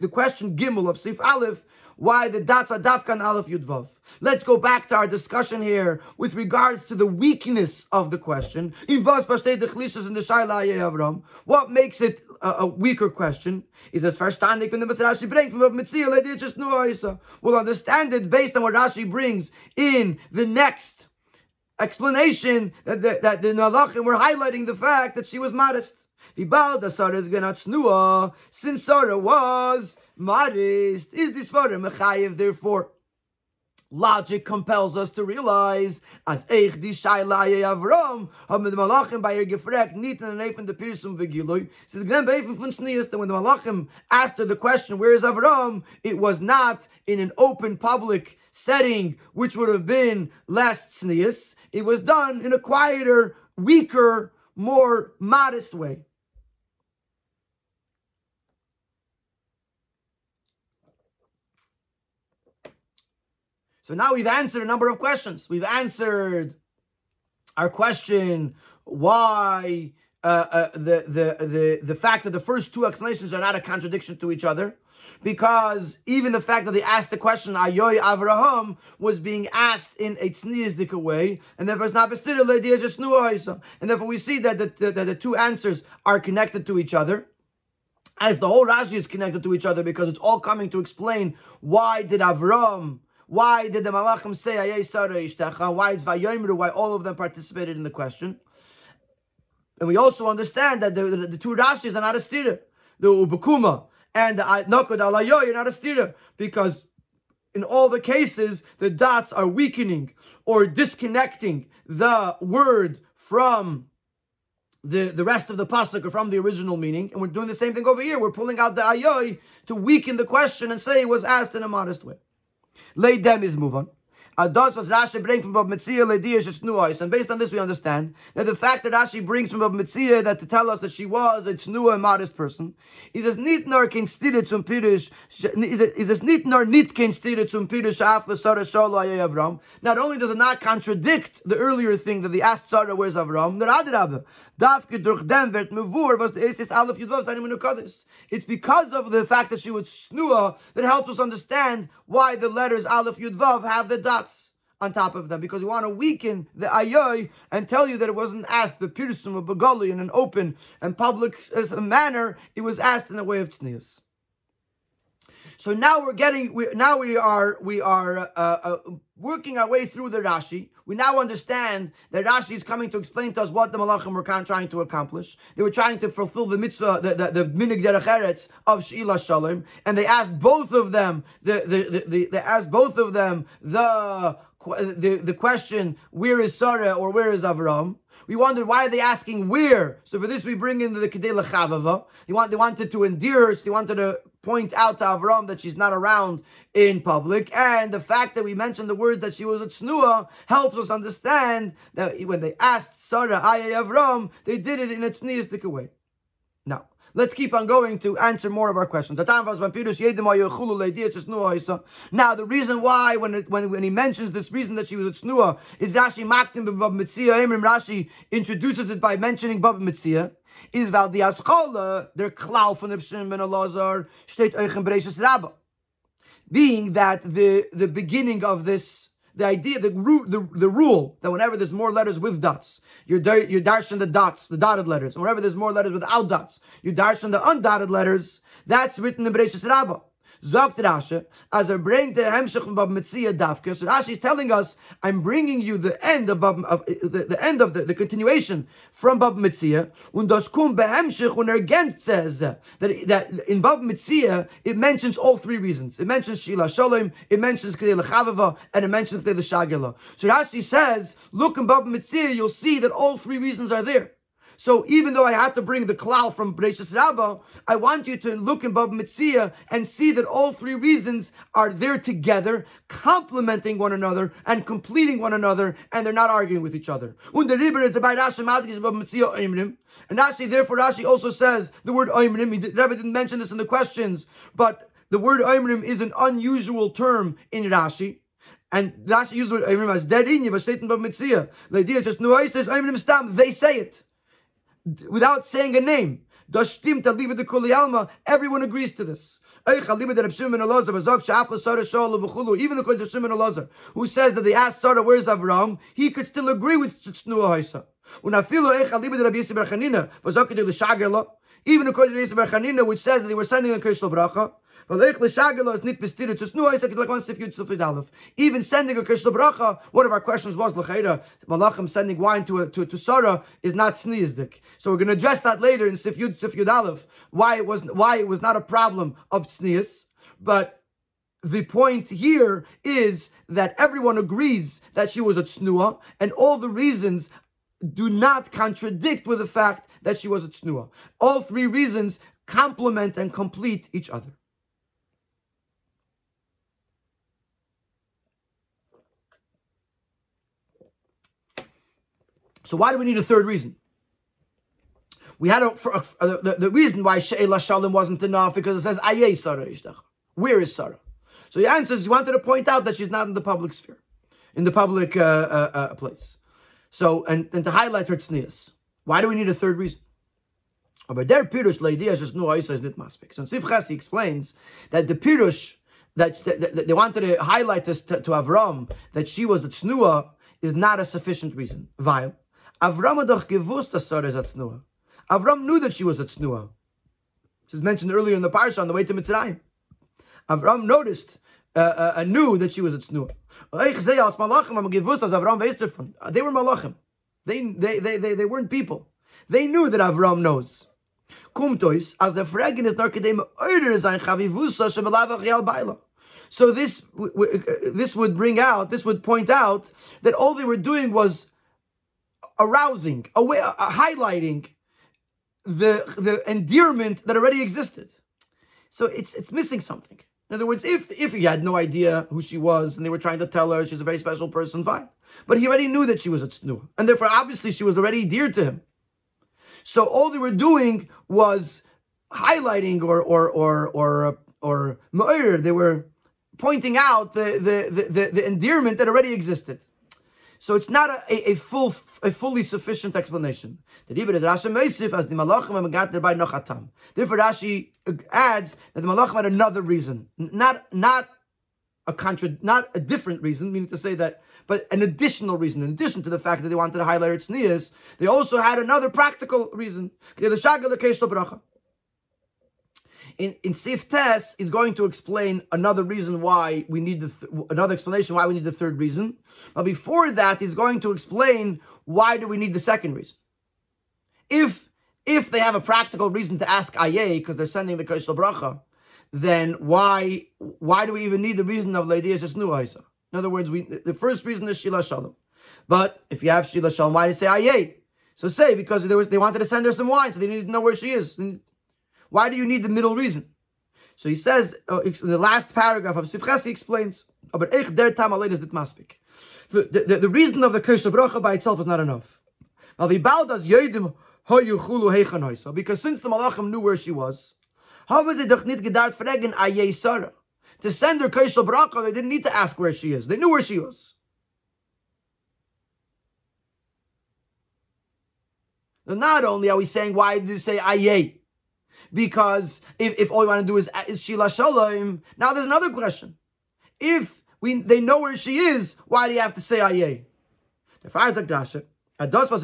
the question Gimel of Sif Aleph why the dots are dafkan aleph yudvav. Let's go back to our discussion here with regards to the weakness of the question. What makes it a, a weaker question is as verstandig when the Rashi brings from Mitzvah just We'll understand it based on what Rashi brings in the next explanation that the, that the Malachim were highlighting the fact that she was modest. Since Sarah was modest, is this a mechayev? Therefore, Logic compels us to realize as eich di shayla Avram haben die Malachim ihr gefragt nicht in den de Pirsum v'giloi says ist gnen beifen von Snias that when the Malachim asked her the question where is Avram? It was not in an open public setting which would have been less Snias it was done in a quieter weaker more modest way So now we've answered a number of questions. We've answered our question why uh, uh, the, the, the, the fact that the first two explanations are not a contradiction to each other. Because even the fact that they asked the question, Ayoy Avraham, was being asked in a tzniyazdika way, and therefore it's not just And therefore we see that the, the, the, the two answers are connected to each other as the whole Rashi is connected to each other because it's all coming to explain why did Avram why did the Malachim say Sarah Ishtecha? Why is Vayomru? Why all of them participated in the question? And we also understand that the, the, the two Rashis are not a stira. The Ubukuma and the Nokod Alayoy are not a stira because in all the cases the dots are weakening or disconnecting the word from the, the rest of the pasuk or from the original meaning, and we're doing the same thing over here. We're pulling out the ayoy to weaken the question and say it was asked in a modest way. Lay them is move on. Ados was Rashi bring from Bab Mitzia Lediyash Tznuais. And based on this, we understand that the fact that Rashi brings from Bab Mitzia that to tell us that she was a Tznuah, a modest person, is as nit nor ken stire zum Pirush, is as nit nor nit ken stire zum Pirush after Sarah Sholo Avram. Not only does it not contradict the earlier thing that they asked Sarah, where's Avram, nor Adrabe. Davke durch dem mevur, was the Esis Aleph Yudvav Zanim. It's because of the fact that she was Tznuah that helps us understand why the letters Aleph Yudvav have the dots on top of them because we want to weaken the ayoy and tell you that it wasn't asked but pirsum or begali in an open and public manner. It was asked in a way of tznius. So now we're getting. We, now we are we are uh, uh, working our way through the Rashi. We now understand that Rashi is coming to explain to us what the Malachim were trying to accomplish. They were trying to fulfill the mitzvah, the, the, the minig derech of Sheila Shalom, and they asked both of them. The, the, the, the, they asked both of them the the, the question, where is Sarah or where is Avram? We wondered why are they asking where? So for this we bring in the Kedei Lechavava. They, want, they wanted to endear they wanted to point out to Avram that she's not around in public. And the fact that we mentioned the word that she was a tznuah helps us understand that when they asked Sarah, Ayah Avram, they did it in a tzniistic way. Now, Let's keep on going to answer more of our questions. Now, the reason why, when it, when, when he mentions this reason that she was a tznuah, is Rashi Maktim Bab Mitzia. Rashi introduces it by mentioning Bab Mitzia. Is val the aschole der klau von Ibshim ben Elazar steht euch in Bereshis Rabbah. Being that the, the beginning of this the idea, the, root, the, the rule that whenever there's more letters with dots, you're, you're darshan the dots, the dotted letters. And whenever there's more letters without dots, you darshan the undotted letters. That's written in Bereshit Rabbah. Zogt Rashi, as I bring the Hemshech from Bab Mitzia Davka. So Rashi is telling us, I'm bringing you the end of, Bab, of the, the, end of the, the continuation from Bab Mitzia. Und das kum behemshech, when er says that, that in Bab Mitzia, it mentions all three reasons. It mentions Shila Shalom, it mentions Kedei Lechavava, and it mentions Kedei Shagila. So Rashi says, look in Bab Mitzia, you'll see that all three reasons are there. So even though I had to bring the klal from Bereshis Rabbah, I want you to look in Bab Mitzia and see that all three reasons are there together, complementing one another and completing one another, and they're not arguing with each other. And Rashi, therefore, Rashi also says the word oimrim. Rebbe didn't mention this in the questions, but the word oimrim is an unusual term in Rashi. And Rashi used the word oimrim as dead in Yevashtetin Bab Mitzia. The idea just no, says oimrim stam. They say it without saying a name. Everyone agrees to this. Even according to Shimon Elazar, who says that they asked Sarah, where's Avram? He could still agree with Tznuah Haisa. Even according to Rabbi Chanina, which says that they were sending a Kirshel Bracha, even sending a Krishna bracha, one of our questions was L'chaira, Malachim sending wine to, a, to, to Sarah is not sneezdik. So we're going to address that later in Sif Yud, Sif Yud Aleph, why it was why it was not a problem of sneeze, but the point here is that everyone agrees that she was a tsnua, and all the reasons do not contradict with the fact that she was a tsnua. All three reasons complement and complete each other. So why do we need a third reason? We had a, for, the, the, reason why She'ela Shalom wasn't enough because it says Ayeh Sarah Ishtach. Where is Sarah? So the answer is he wanted to point out that she's not in the public sphere, in the public uh, uh, uh, place. So, and, and to highlight her tznias. Why do we need a third reason? But there pirush leidia just no is nit maspik. So Sif he explains that the pirush that, that, that, they wanted to highlight this to, to Avram that she was the tznua is not a sufficient reason. Weil Avram doch gewusst dass is a tznua. Avram knew that she was a tznua. This is mentioned earlier in the parsha on the way to Mitzrayim. Avram noticed uh, uh, knew that she was a tznuah. They were malachim. They, they, they, they, weren't people. They knew that Avram knows. Kumtois, as the is chavivusa. So this this would bring out, this would point out that all they were doing was arousing, uh, highlighting the the endearment that already existed. So it's it's missing something. In other words, if if he had no idea who she was and they were trying to tell her she's a very special person, fine. But he already knew that she was a tznu, and therefore obviously she was already dear to him. So all they were doing was highlighting or or or or or, or they were pointing out the, the, the, the endearment that already existed. So it's not a, a, a, full, a fully sufficient explanation. Therefore, Rashi adds that the malachim had another reason, not not a contra, not a different reason, meaning to say that, but an additional reason. In addition to the fact that they wanted to highlight its tznius, they also had another practical reason in, in Sif is going to explain another reason why we need the th- another explanation why we need the third reason. But before that, he's going to explain why do we need the second reason. If if they have a practical reason to ask Aye because they're sending the Kaishal Bracha, then why why do we even need the reason of Leidias Esnu In other words, we the first reason is Shila Shalom. But if you have Shila Shalom, why do you say Aye? So say because there was, they wanted to send her some wine, so they needed to know where she is. Why do you need the middle reason? So he says uh, in the last paragraph of Sifchas, he explains, but der tam is. The, the, the reason of the curse bracha by itself is not enough. Because since the malachim knew where she was, how was it? To send her Kaishal Bracha, they didn't need to ask where she is. They knew where she was. And not only are we saying, why did you say aye? because if, if all you want to do is, is Shila Shalom, now there's another question. If we they know where she is, why do you have to say Aye? The Therefore,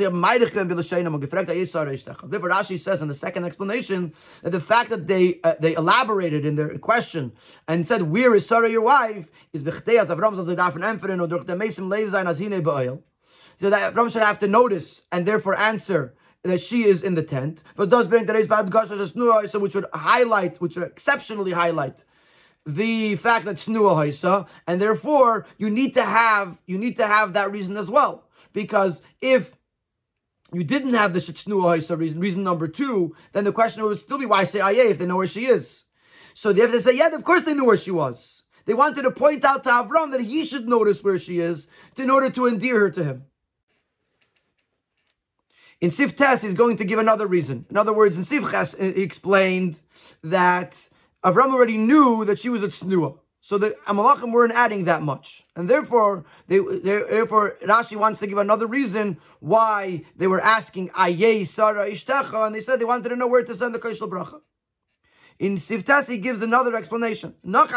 Rashi says in the second explanation that the fact that they uh, they elaborated in their question and said, "Where is Sarah your wife?" is bechteas Avram as dafen empferen or durch the mesim lev sein as. So that Avram should have to notice and therefore answer that she is in the tent, but does bring today's bad so which would highlight, which would exceptionally highlight the fact that snua and therefore you need to have you need to have that reason as well, because if you didn't have the snua haisa reason, reason number two, then the question would still be why say ayah if they know where she is. So they have to say, yeah, of course they knew where she was. They wanted to point out to Avram that he should notice where she is in order to endear her to him. In Sif Tes, he's going to give another reason. In other words, in Sif Ches, he explained that Avram already knew that she was a tznuah. So the Amalachim weren't adding that much. And therefore, they, therefore Rashi wants to give another reason why they were asking Aye Sarah Ishtecha, and they said they wanted to know where to send the Kaishal Bracha. In Siftas, he gives another explanation. Another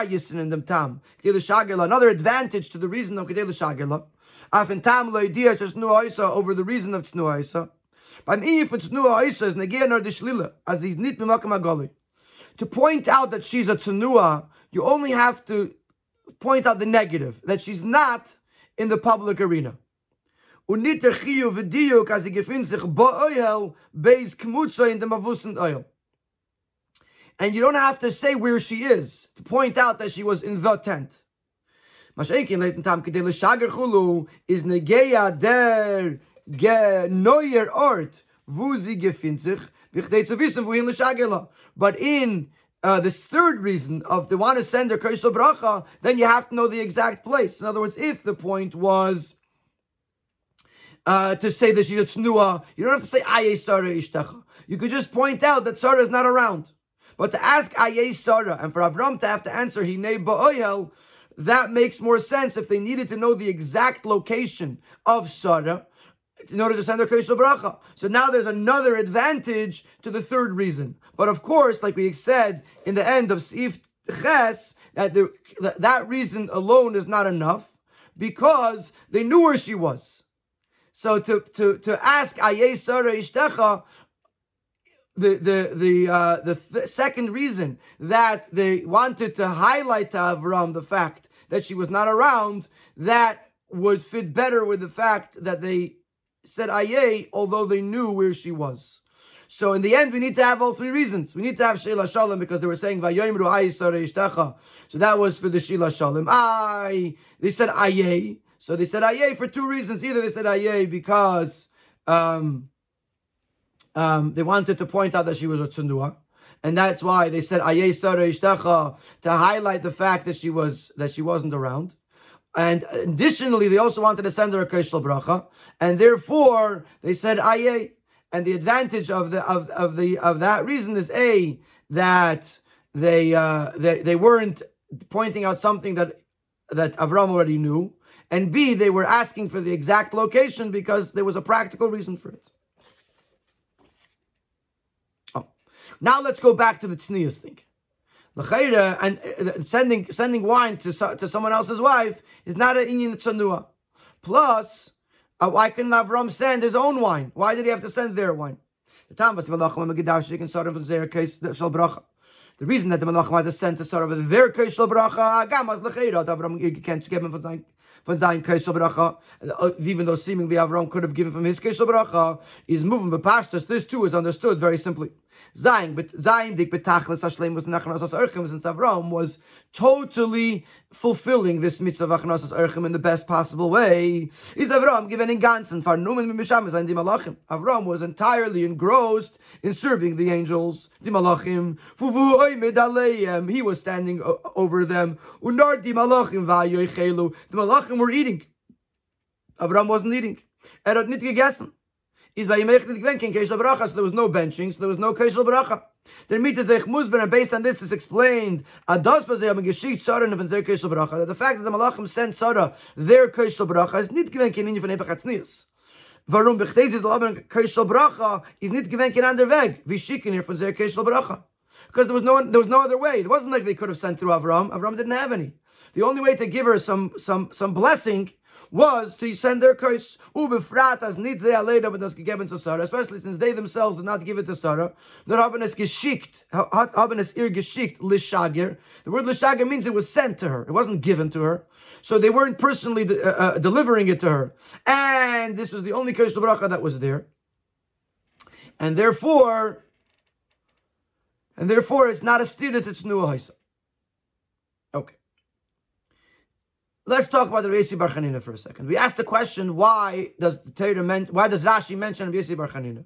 advantage to the reason of Kedel nu over the reason of Tznu beim Ehen von Tznua Oisa is Negean or Dishlila, as he's nit agoli. To point out that she's a Tznua, you only have to point out the negative, that she's not in the public arena. Er Oil. and you don't have to say where she is to point out that she was in the tent. Is der ge ort wo sie wissen wohin But in uh, this third reason of they want to send their kaisel bracha, then you have to know the exact place. In other words, if the point was uh, to say that she's tznua, you don't have to say aye sarah ishtecha. You could just point out that Sarah is not around. But to ask aye sarah and for Avram to have to answer hinei ba'oyel, that makes more sense if they needed to know the exact location of Sarah in order to send their Kaishal Bracha. So now there's another advantage to the third reason. But of course, like we said in the end of Sif Ches, that, the, that reason alone is not enough because they knew where she was. So to, to, to ask Aye Sarah Ishtecha, the the the uh, the th- second reason that they wanted to highlight to Avram the fact that she was not around, that would fit better with the fact that they said Aye, although they knew where she was. So in the end, we need to have all three reasons. We need to have Sheila Shalom because they were saying So that was for the Sheila Shalom. Aye. They said Aye. So they said Aye for two reasons. Either they said Aye because um, um, they wanted to point out that she was a tsundua. And that's why they said Aye Sarah to highlight the fact that she was that she wasn't around. And additionally, they also wanted to send her a Keshal Bracha, and therefore they said Aye. And the advantage of the of, of the of that reason is a that they uh, they they weren't pointing out something that that Avram already knew, and b they were asking for the exact location because there was a practical reason for it. Oh, now let's go back to the tznius thing and uh, sending sending wine to to someone else's wife is not an inyan tzanua. Plus, uh, why couldn't Avram send his own wine? Why did he have to send their wine? The The reason that the Malachim had to send to Sarah their Keishel Bracha, Gamas Lecheirot, Avram can't give him von sein, von sein Keishel Bracha, uh, even though seemingly Avram could have given from his Keishel Bracha, is moving but pastors. This too is understood very simply. Zayin, but Zayin dik betachlis hashlemus nachnasos erchim since Avram was totally fulfilling this mitzvah of achnasos erchim in the best possible way. Is Avram given in ganzen for numen mishamis and malachim. Avram was entirely engrossed in serving the angels, the malachim. Fuvu He was standing over them. Unar di malachim vayoichelu. The malachim were eating. Avram wasn't eating. Er hat nicht is by Yemechnet Gwenkin Keshel Bracha, so there was no benching, so there was no Keshel Bracha. The meet is Musban, and based on this is explained, Ados Bazeh Geschicht Sarah their Keshel Bracha, the fact that the Malachim sent Sarah their Keshel Bracha is nicht Gwenkin in von Epachatznias. Warum bechteis ist Laban Keshel Bracha is nicht Gwenkin an der Weg, wie schicken hier von Keshel Bracha. Because there was no there was no other way. It wasn't like they could have sent through Avram. Avram didn't have any. The only way to give her some some some blessing was to send their curse. Ubefrat as nitze aleda but gegeben to Sarah, especially since they themselves did not give it to Sarah. Not haben es geschickt, haben es ihr. The word lishager means it was sent to her. It wasn't given to her. So they weren't personally de- uh, uh, delivering it to her. And this was the only curse bracha that was there. And therefore, and therefore it's not a student, it's new Okay. Let's talk about the Resi Bar Chanina for a second. We asked the question, why does the Torah men- why does Rashi mention Resi Bar Chanina?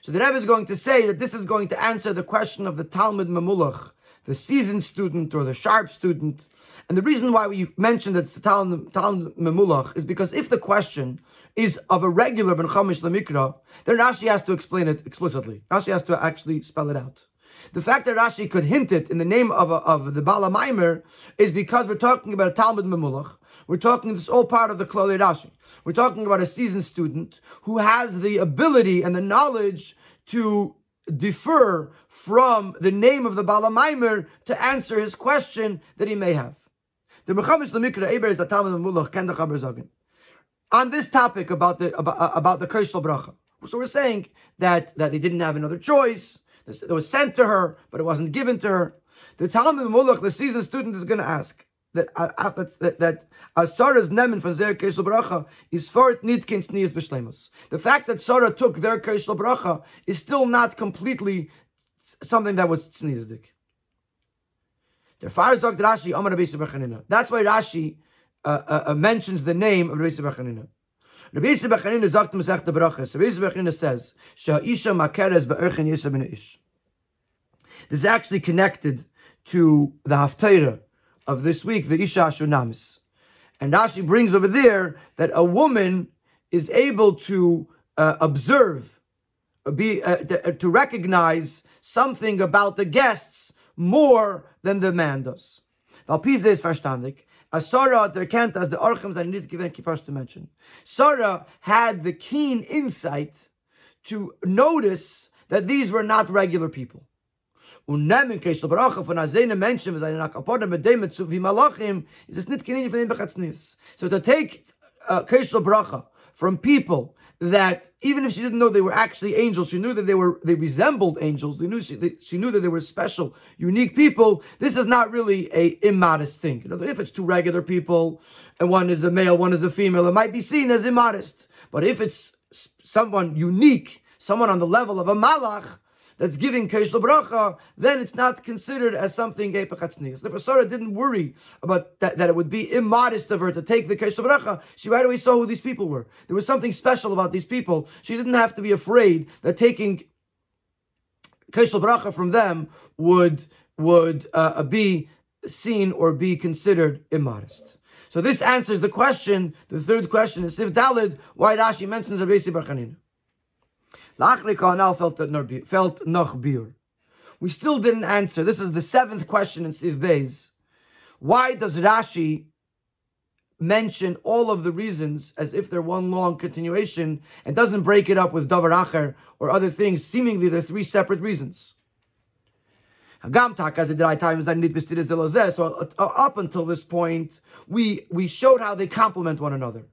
So the Rebbe is going to say that this is going to answer the question of the Talmud Mamulach, the seasoned student or the sharp student. And the reason why we mentioned that it's the Talmud, Talmud Mamulach is because if the question is of a regular Ben Chamish Lamikra, then Rashi has to explain it explicitly. Rashi has to actually spell it out. The fact that Rashi could hint it in the name of, a, of the Bala Maimer is because we're talking about a Talmud Memulach. We're talking, this all part of the Klali Rashi. We're talking about a seasoned student who has the ability and the knowledge to defer from the name of the Bala Maimer to answer his question that he may have. The Mechamish Lamikra Eber is the Talmud Memulach Ken Zagin. On this topic about the about, about the Kershal Bracha. So we're saying that, that they didn't have another choice it was sent to her, but it wasn't given to her. The Talmud Mulach, the seasoned student, is going to ask that uh, uh that Sarah's nemen from Zer Keshel Bracha is fort nitkin snias b'shleimus. The fact that Sarah took their Keshel Bracha is still not completely something that was. Der Far sagt Rashi, Amar Rabbi That's why Rashi uh, uh, uh, mentions the name of Rabbi Yisrael Rabbi Yisrael Bechanina sagt Masech Brachas. Rabbi Yisrael Bechanina says, Sha'isha makeres be'erchen Yisra ben ish. This is actually connected to the Haftarah of this week, the Isha Ashunamis. And Rashi brings over there that a woman is able to uh, observe, uh, be uh, uh, to recognize something about the guests more than the man does. Valpize is verstandig. As Sarah, der kennt as the Orchem that to give Kippur to mention. Sarah had the keen insight to notice that these were not regular people. So to take uh, Keshel Bracha from people that even if she didn't know they were actually angels, she knew that they were they resembled angels. They knew she, they, she knew that they were special, unique people. This is not really a immodest thing. You know, if it's two regular people and one is a male, one is a female, it might be seen as immodest. But if it's someone unique, someone on the level of a malach, that's giving Keshel Bracha, then it's not considered as something Gepachatznias. Therefore, Sarah didn't worry about that, that it would be immodest of her to take the Keshel Bracha. She right away saw who these people were. There was something special about these people. She didn't have to be afraid that taking Keshel Bracha from them would, would uh, be seen or be considered immodest. So this answers the question. The third question is Sif Dalid, why Rashi mentions Rabbi Barchanina. Felt noch bir. We still didn't answer. This is the seventh question in Siv Beis. Why does Rashi mention all of the reasons as if they're one long continuation and doesn't break it up with Davar Acher or other things? Seemingly, they're three separate reasons. So uh, up until this point, we we showed how they complement one another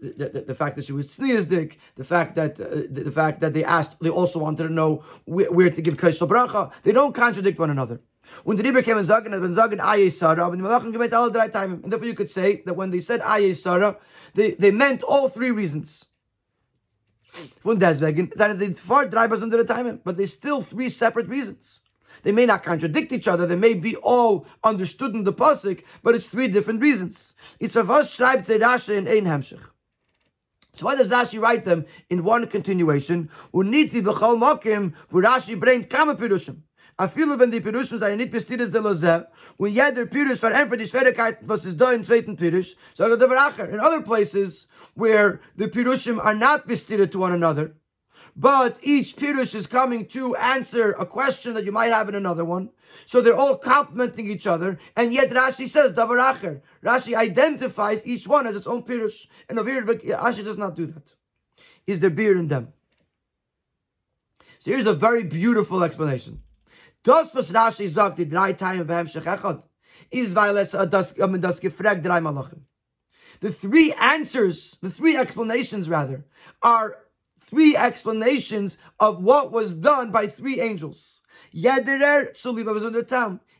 the, the, the, fact that she was sneezdik, the fact that uh, the, the, fact that they asked, they also wanted to know where, where to give kashal bracha. They don't contradict one another. When the Rebbe came and Zagan, and Zagan Aye Sarah, and the Malachim came all the right time, and therefore you could say that when they said Aye Sarah, they, they meant all three reasons. Von deswegen seien sie far drei under the time, but there's still three separate reasons. They may not contradict each other. They may be all understood in the pasuk, but it's three different reasons. It's Rashi in ein Hemshech. So why does Rashi write them in one continuation? Uniti b'chol mokim, wo Rashi bringt kama pirushim. A viele wenn die Pirushim seien nicht bestiert de loze, when jeder Pirush verämpft die Schwierigkeit, was ist da in zweiten Pirush, sagt der Veracher. In other places, where the Pirushim are not bestiert to one another, but each Pirush is coming to answer a question that you might have in another one. So they're all complementing each other, and yet Rashi says Davar Acher. Rashi identifies each one as its own Pirush, and here Rashi does not do that. Is there beer in them? So here's a very beautiful explanation. Rashi is. The three answers, the three explanations rather, are three explanations of what was done by three angels.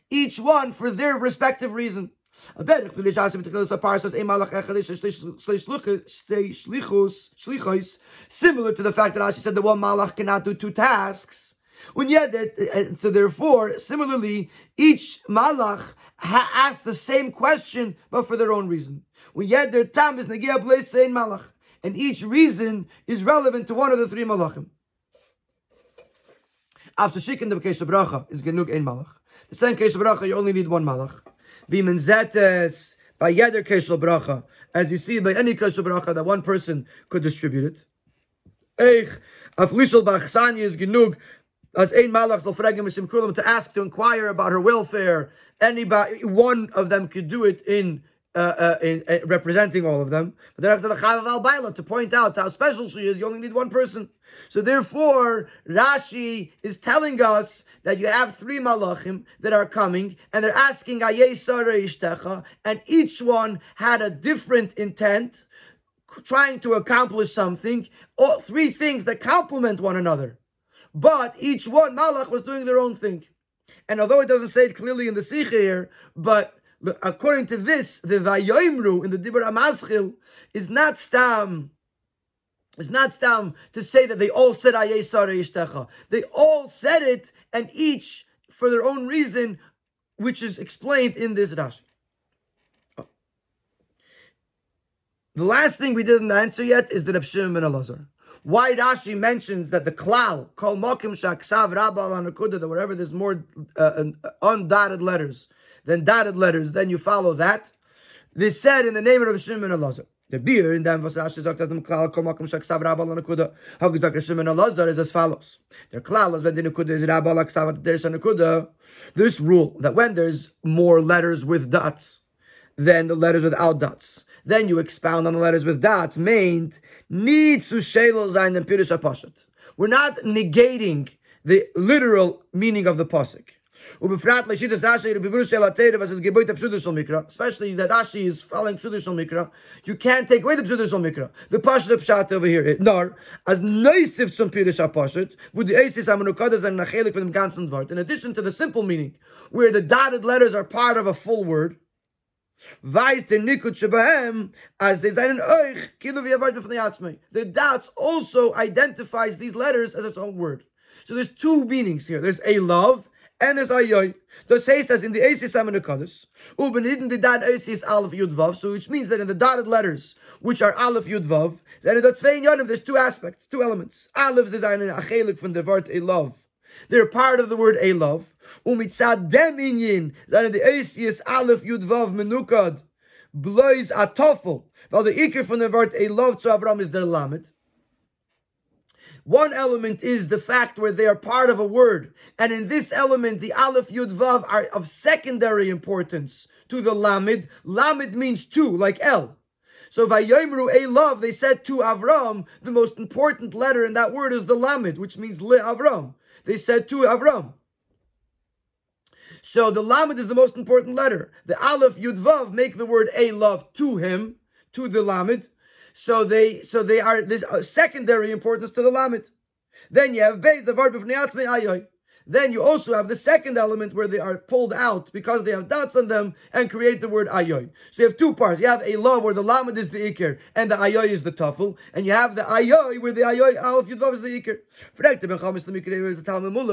Each one for their respective reason. Similar to the fact that Rashi said that one malach cannot do two tasks. When yet, uh, so therefore, similarly, each malach ha- asked the same question, but for their own reason. When yet their tam is nagia place saying malach and each reason is relevant to one of the three malachim. After shikin the case of bracha is genug ein malach. The same case of bracha you only need one malach. Bimen zetes by yeder of bracha, as you see by any case of bracha that one person could distribute it. Eich aflishal bachsani is genug as ein malach zal mishim kulam to ask to inquire about her welfare. Anybody, one of them could do it in uh, uh, in, uh, representing all of them. But then after the Chavav al Baila to point out how special she is, you only need one person. So therefore, Rashi is telling us that you have three malachim that are coming, and they're asking and each one had a different intent, trying to accomplish something. All three things that complement one another. But each one malach was doing their own thing. And although it doesn't say it clearly in the Sikh here, but according to this, the Vayoimru in the Dibur Amaschil is not stam. It's not stam to say that they all said Ayeh They all said it, and each, for their own reason, which is explained in this Rashi. The last thing we didn't answer yet is the Reb Shimon ben Elazar. Why Rashi mentions that the klal, kol mokim shaksav rabal anakuda, that wherever there's more uh, undotted letters than dotted letters, then you follow that. This said in the name of Reb Shimon Elazar. The beer in them was Rashi sagt, dass Klal rabal anakuda. How is Dr. Shimon Elazar is as follows. Klal is when the nakuda is aksav there's a nakuda. This rule that when there's more letters with dots than the letters without dots, then you expound on the letters with dots. Meant needs to shelo zayin and pirush We're not negating the literal meaning of the pasuk. Especially that Rashi is following Psudishal Mikra, you can't take away the Psudishal Mikra. The Pashat Pshat over here, nor as Neusif zum Pirush HaPashat, would the Eisis HaManukadas and Nachelik from the ganzen Wort, in addition to the simple meaning, where the dotted letters are part of a full word, Weiß der Nikut as they say seinen euch Atzmei. The dots also identifies these letters as its own word. So there's two meanings here. There's a love and there's ayoy. Das heißt, dass in the Esis Amenukadas, ubeniden the dot Esis Aleph Yud Vav, so which means that in the dotted letters, which are Aleph Yud Vav, then in the Tzvein Yonim, there's two aspects, two elements. Aleph is ein achelik from the word a love. They're part of the word a love. Umitzad dem inyin, that in the Esis Aleph Yud Vav Menukad, blois atofel. While the ikir from the word a love to Avram is their lamed. One element is the fact where they are part of a word. And in this element, the Aleph, Yud, Vav are of secondary importance to the Lamed. Lamed means two, like El. So Vayomru a love, they said to Avram, the most important letter in that word is the Lamed, which means Le Avram. They said to Avram. So the Lamed is the most important letter. The Aleph, Yud, Vav make the word a love to him, to the Lamed. So they so they are this uh, secondary importance to the lamed. Then you have beis the verb of ayoy. Then you also have the second element where they are pulled out because they have dots on them and create the word ayoy. So you have two parts. You have a law where the lamed is the ikir and the ayoy is the tafel, and you have the ayoy where the ayoy alf yudvav is the ikir.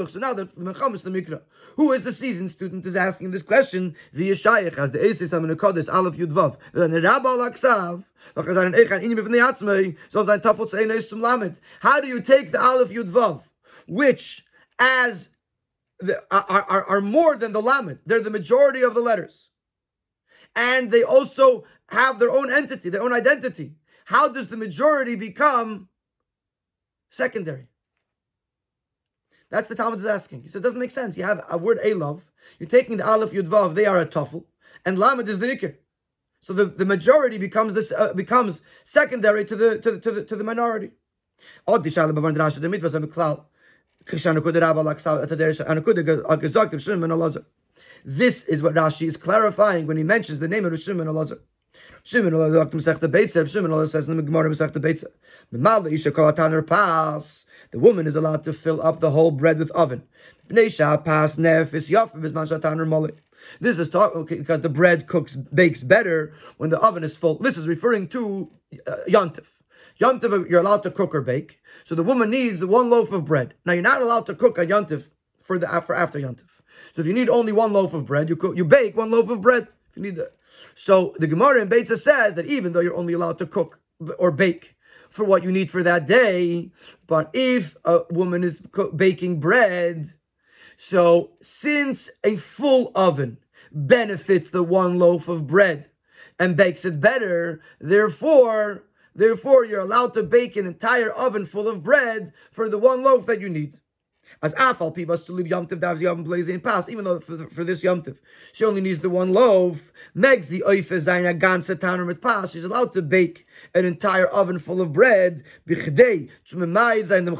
So now the Menchamis the Mikra, who is the seasoned student, is asking this question. The Yeshayach as the Esis Amenakodes alf yudvav. The Rabba Laksav. How do you take the Aleph Yud Vav, which as are, are, are more than the Lamed. They're the majority of the letters. And they also have their own entity, their own identity. How does the majority become secondary? That's the Talmud is asking. He says it doesn't make sense. You have a word a love. you're taking the Aleph Yud Vav, they are a Tafel, and Lamed is the Ikir. So the, the majority becomes this uh, becomes secondary to the to the to the, to the minority. This is what Rashi is clarifying when he mentions the name of Shimon Elazar. Shimon Elazar Masechta Beitza. Shimon Elazar says the Gemara Masechta Beitza. Memala Isha Kolataner Pas. The woman is allowed to fill up the whole bread with oven. Bneisha Pas Nefis Yafim Bisman Shataner Moli. This is talk okay, because the bread cooks bakes better when the oven is full. This is referring to uh, Yontif. Yontif, you're allowed to cook or bake. So the woman needs one loaf of bread. Now you're not allowed to cook a Yontif for the for after Yontif. So if you need only one loaf of bread, you cook, you bake one loaf of bread. If you need that. So the Gemara in Beitza says that even though you're only allowed to cook or bake for what you need for that day, but if a woman is baking bread, so since a full oven benefits the one loaf of bread and bakes it better, therefore Therefore, you're allowed to bake an entire oven full of bread for the one loaf that you need. As afal pivas to leave yomtiv davs yom blazing pass, even though for, for this yomtiv she only needs the one loaf. Megzi oife zayna ganze mit pass. She's allowed to bake an entire oven full of bread. Bichdei to memayz zayin dem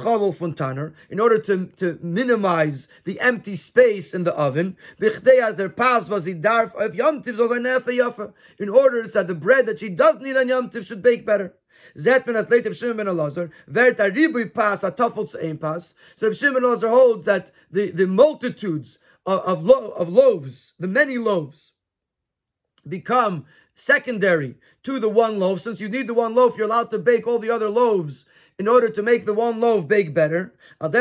taner in order to, to minimize the empty space in the oven. Bichdei as their pass was the darf of yomtiv so zayin in order that the bread that she does need on yomtiv should bake better. Zet ben as later Shimon ben Elazar, vert a pas a ein pas. So Shimon ben Elazar holds that the, the multitudes of, of, lo, of loaves, the many loaves, become secondary to the one loaf. Since you need the one loaf, you're allowed to bake all the other loaves in order to make the one loaf bake better. Um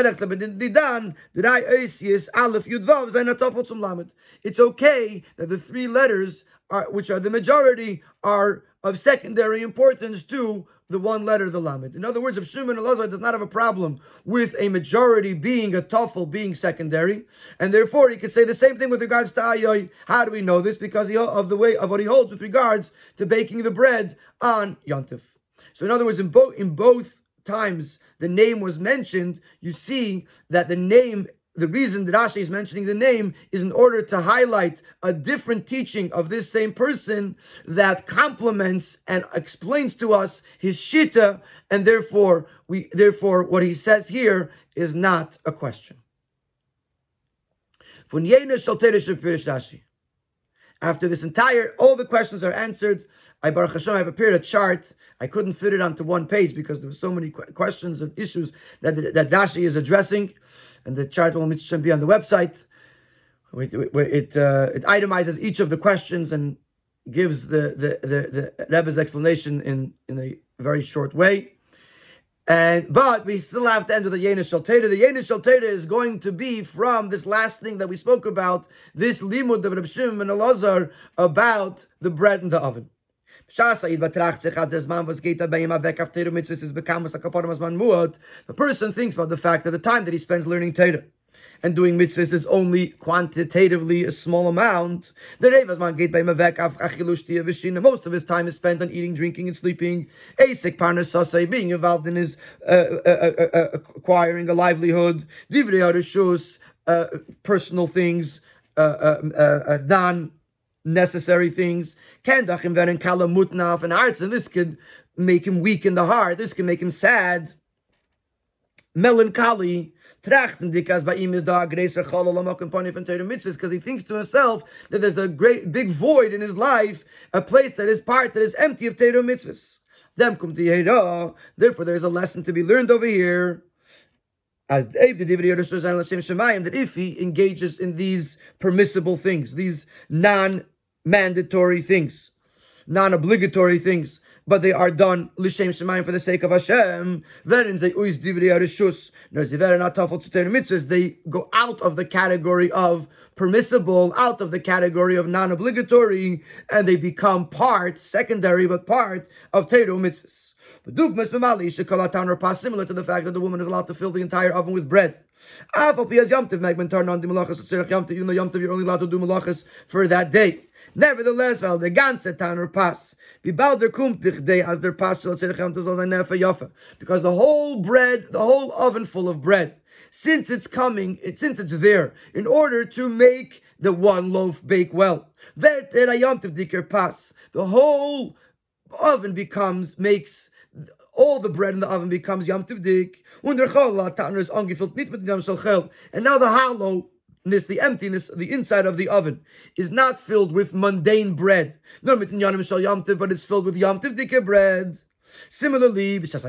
it's okay that the three letters are, which are the majority, are of secondary importance to the one letter, the lamed. In other words, if Shimon Elazar does not have a problem with a majority being a tafel being secondary, and therefore he could say the same thing with regards to ayoy. How do we know this? Because he, of the way of what he holds with regards to baking the bread on yontif. So in other words, in both in both times the name was mentioned, you see that the name the reason that Rashi is mentioning the name is in order to highlight a different teaching of this same person that complements and explains to us his shita, and therefore we therefore what he says here is not a question. After this entire, all the questions are answered. I Baruch Hashem, I prepared a chart. I couldn't fit it onto one page because there were so many questions and issues that that Rashi is addressing and the chart will be on the website. It, it, uh, it, itemizes each of the questions and gives the, the, the, the Rebbe's explanation in, in a very short way. And but we still have to end with the Yenish Shalteda. The Yenish Shalteda is going to be from this last thing that we spoke about, this limud of Reb Shimon and Elazar about the bread in the oven. The person thinks about the fact that the time that he spends learning Torah and doing mitzvahs is only quantitatively a small amount. The Most of his time is spent on eating, drinking, and sleeping. Asik parnasase, being involved in his uh, uh, uh, uh acquiring a livelihood. Divrei uh, personal things, uh, non necessary things. Kendachim veren kala mutnaf and hearts, and this could make him weak in the heart. This can make him sad, melancholy. Because he thinks to himself that there's a great big void in his life, a place that is part that is empty of Torah mitzvahs. Therefore, there's a lesson to be learned over here as that if he engages in these permissible things, these non mandatory things, non-obligatory things, but they are done l'shem shemayim for the sake of Hashem. They go out of the category of permissible, out of the category of non-obligatory, and they become part, secondary but part of teru mitzvahs. Similar to the fact that the woman is allowed to fill the entire oven with bread. Even though you're only allowed to do malachas for that day. Nevertheless, weil der ganze Tanner Pass, wie bald der kommt bichdei, as der Pass soll zirchem, soll sein Neffe Joffe. Because the whole bread, the whole oven full of bread, since it's coming, since it's there, in order to make the one loaf bake well. Er the whole oven becomes, makes all the bread in the oven becomes yom tivdik. And now the hollow this, the emptiness, the inside of the oven, is not filled with mundane bread. No, but it's filled with yamtiv bread. Similarly, so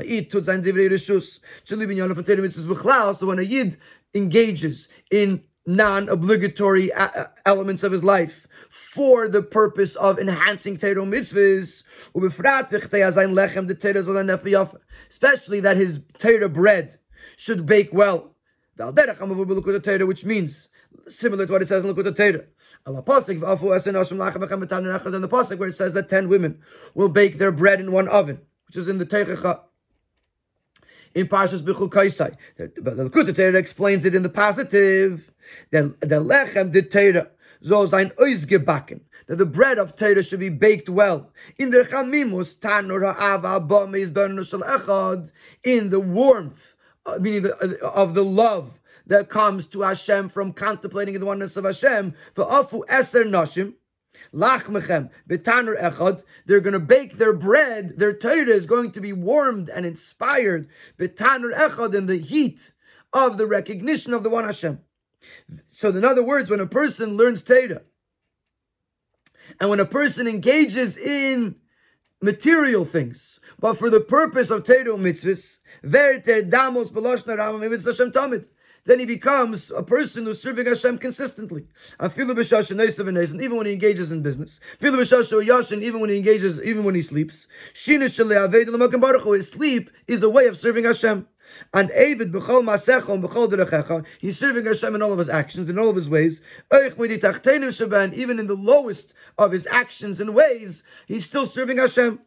when a yid engages in non-obligatory uh, uh, elements of his life for the purpose of enhancing Torah mitzvahs, especially that his Torah bread should bake well. Which means similar to what it says in Likkutei Torah. And the pasuk where it says that ten women will bake their bread in one oven, which is in the Teichacha. In Parshas Bechukosai, the Likkutei Torah explains it in the positive. The lechem the Torah soll sein ausgebacken that the bread of Torah should be baked well. In the chamimus tanur ha'ava echad in the warmth, uh, meaning the, uh, of the love that comes to Hashem from contemplating the oneness of Hashem. For afu eser nashim. Lachmechem betanur echad. They're going to bake their bread. Their Torah is going to be warmed and inspired betanur echad in the heat of the recognition of the one Hashem. So, in other words, when a person learns Torah, and when a person engages in material things, but for the purpose of Torah mitzvahs, verter damos beloshna ramam Hashem tamid then he becomes a person who's serving Hashem consistently. Even when he engages in business. Even when he engages, even when he sleeps. His sleep is a way of serving Hashem. And David b'chol masecha and b'chol derechecha, he's serving Hashem in all of his actions, in all of his ways. Even in the lowest of his actions and ways, he's still serving Hashem.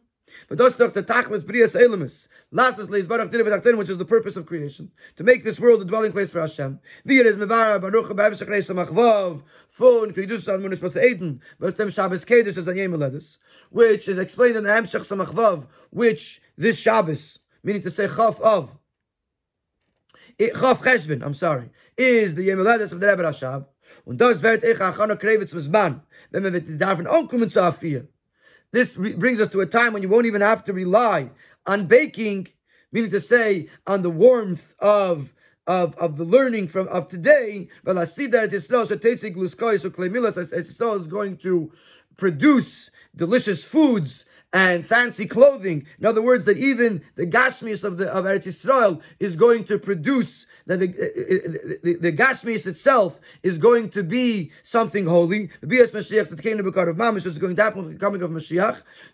But that's the tachlis brias elamis. Lasses leis barach dir which is the purpose of creation, to make this world a dwelling place for Hashem. Vir is mevara baruch ba'em shachrei samachvav fun kvidus al munis pas eden, was dem Shabbos kedush is a yemeledus, which is explained in the Hemshach samachvav, which this Shabbos, meaning to say chaf of, Chaf Cheshvan, I'm sorry, is the Yemeladis of the Rebbe Rashab. Und das wird ich achana krevitz misman, wenn wir davon ankommen zu afir. This brings us to a time when you won't even have to rely on baking, meaning to say, on the warmth of of, of the learning from of today, but I see that Israel so Israel is going to produce delicious foods and fancy clothing. In other words, that even the Gashmis of the of Eretz Yisrael is going to produce that eh, eh, eh, the, the, the, the itself is going to be something holy. The Bias Mashiach, the kingdom of Mamish is going to happen with the coming of Mashiach.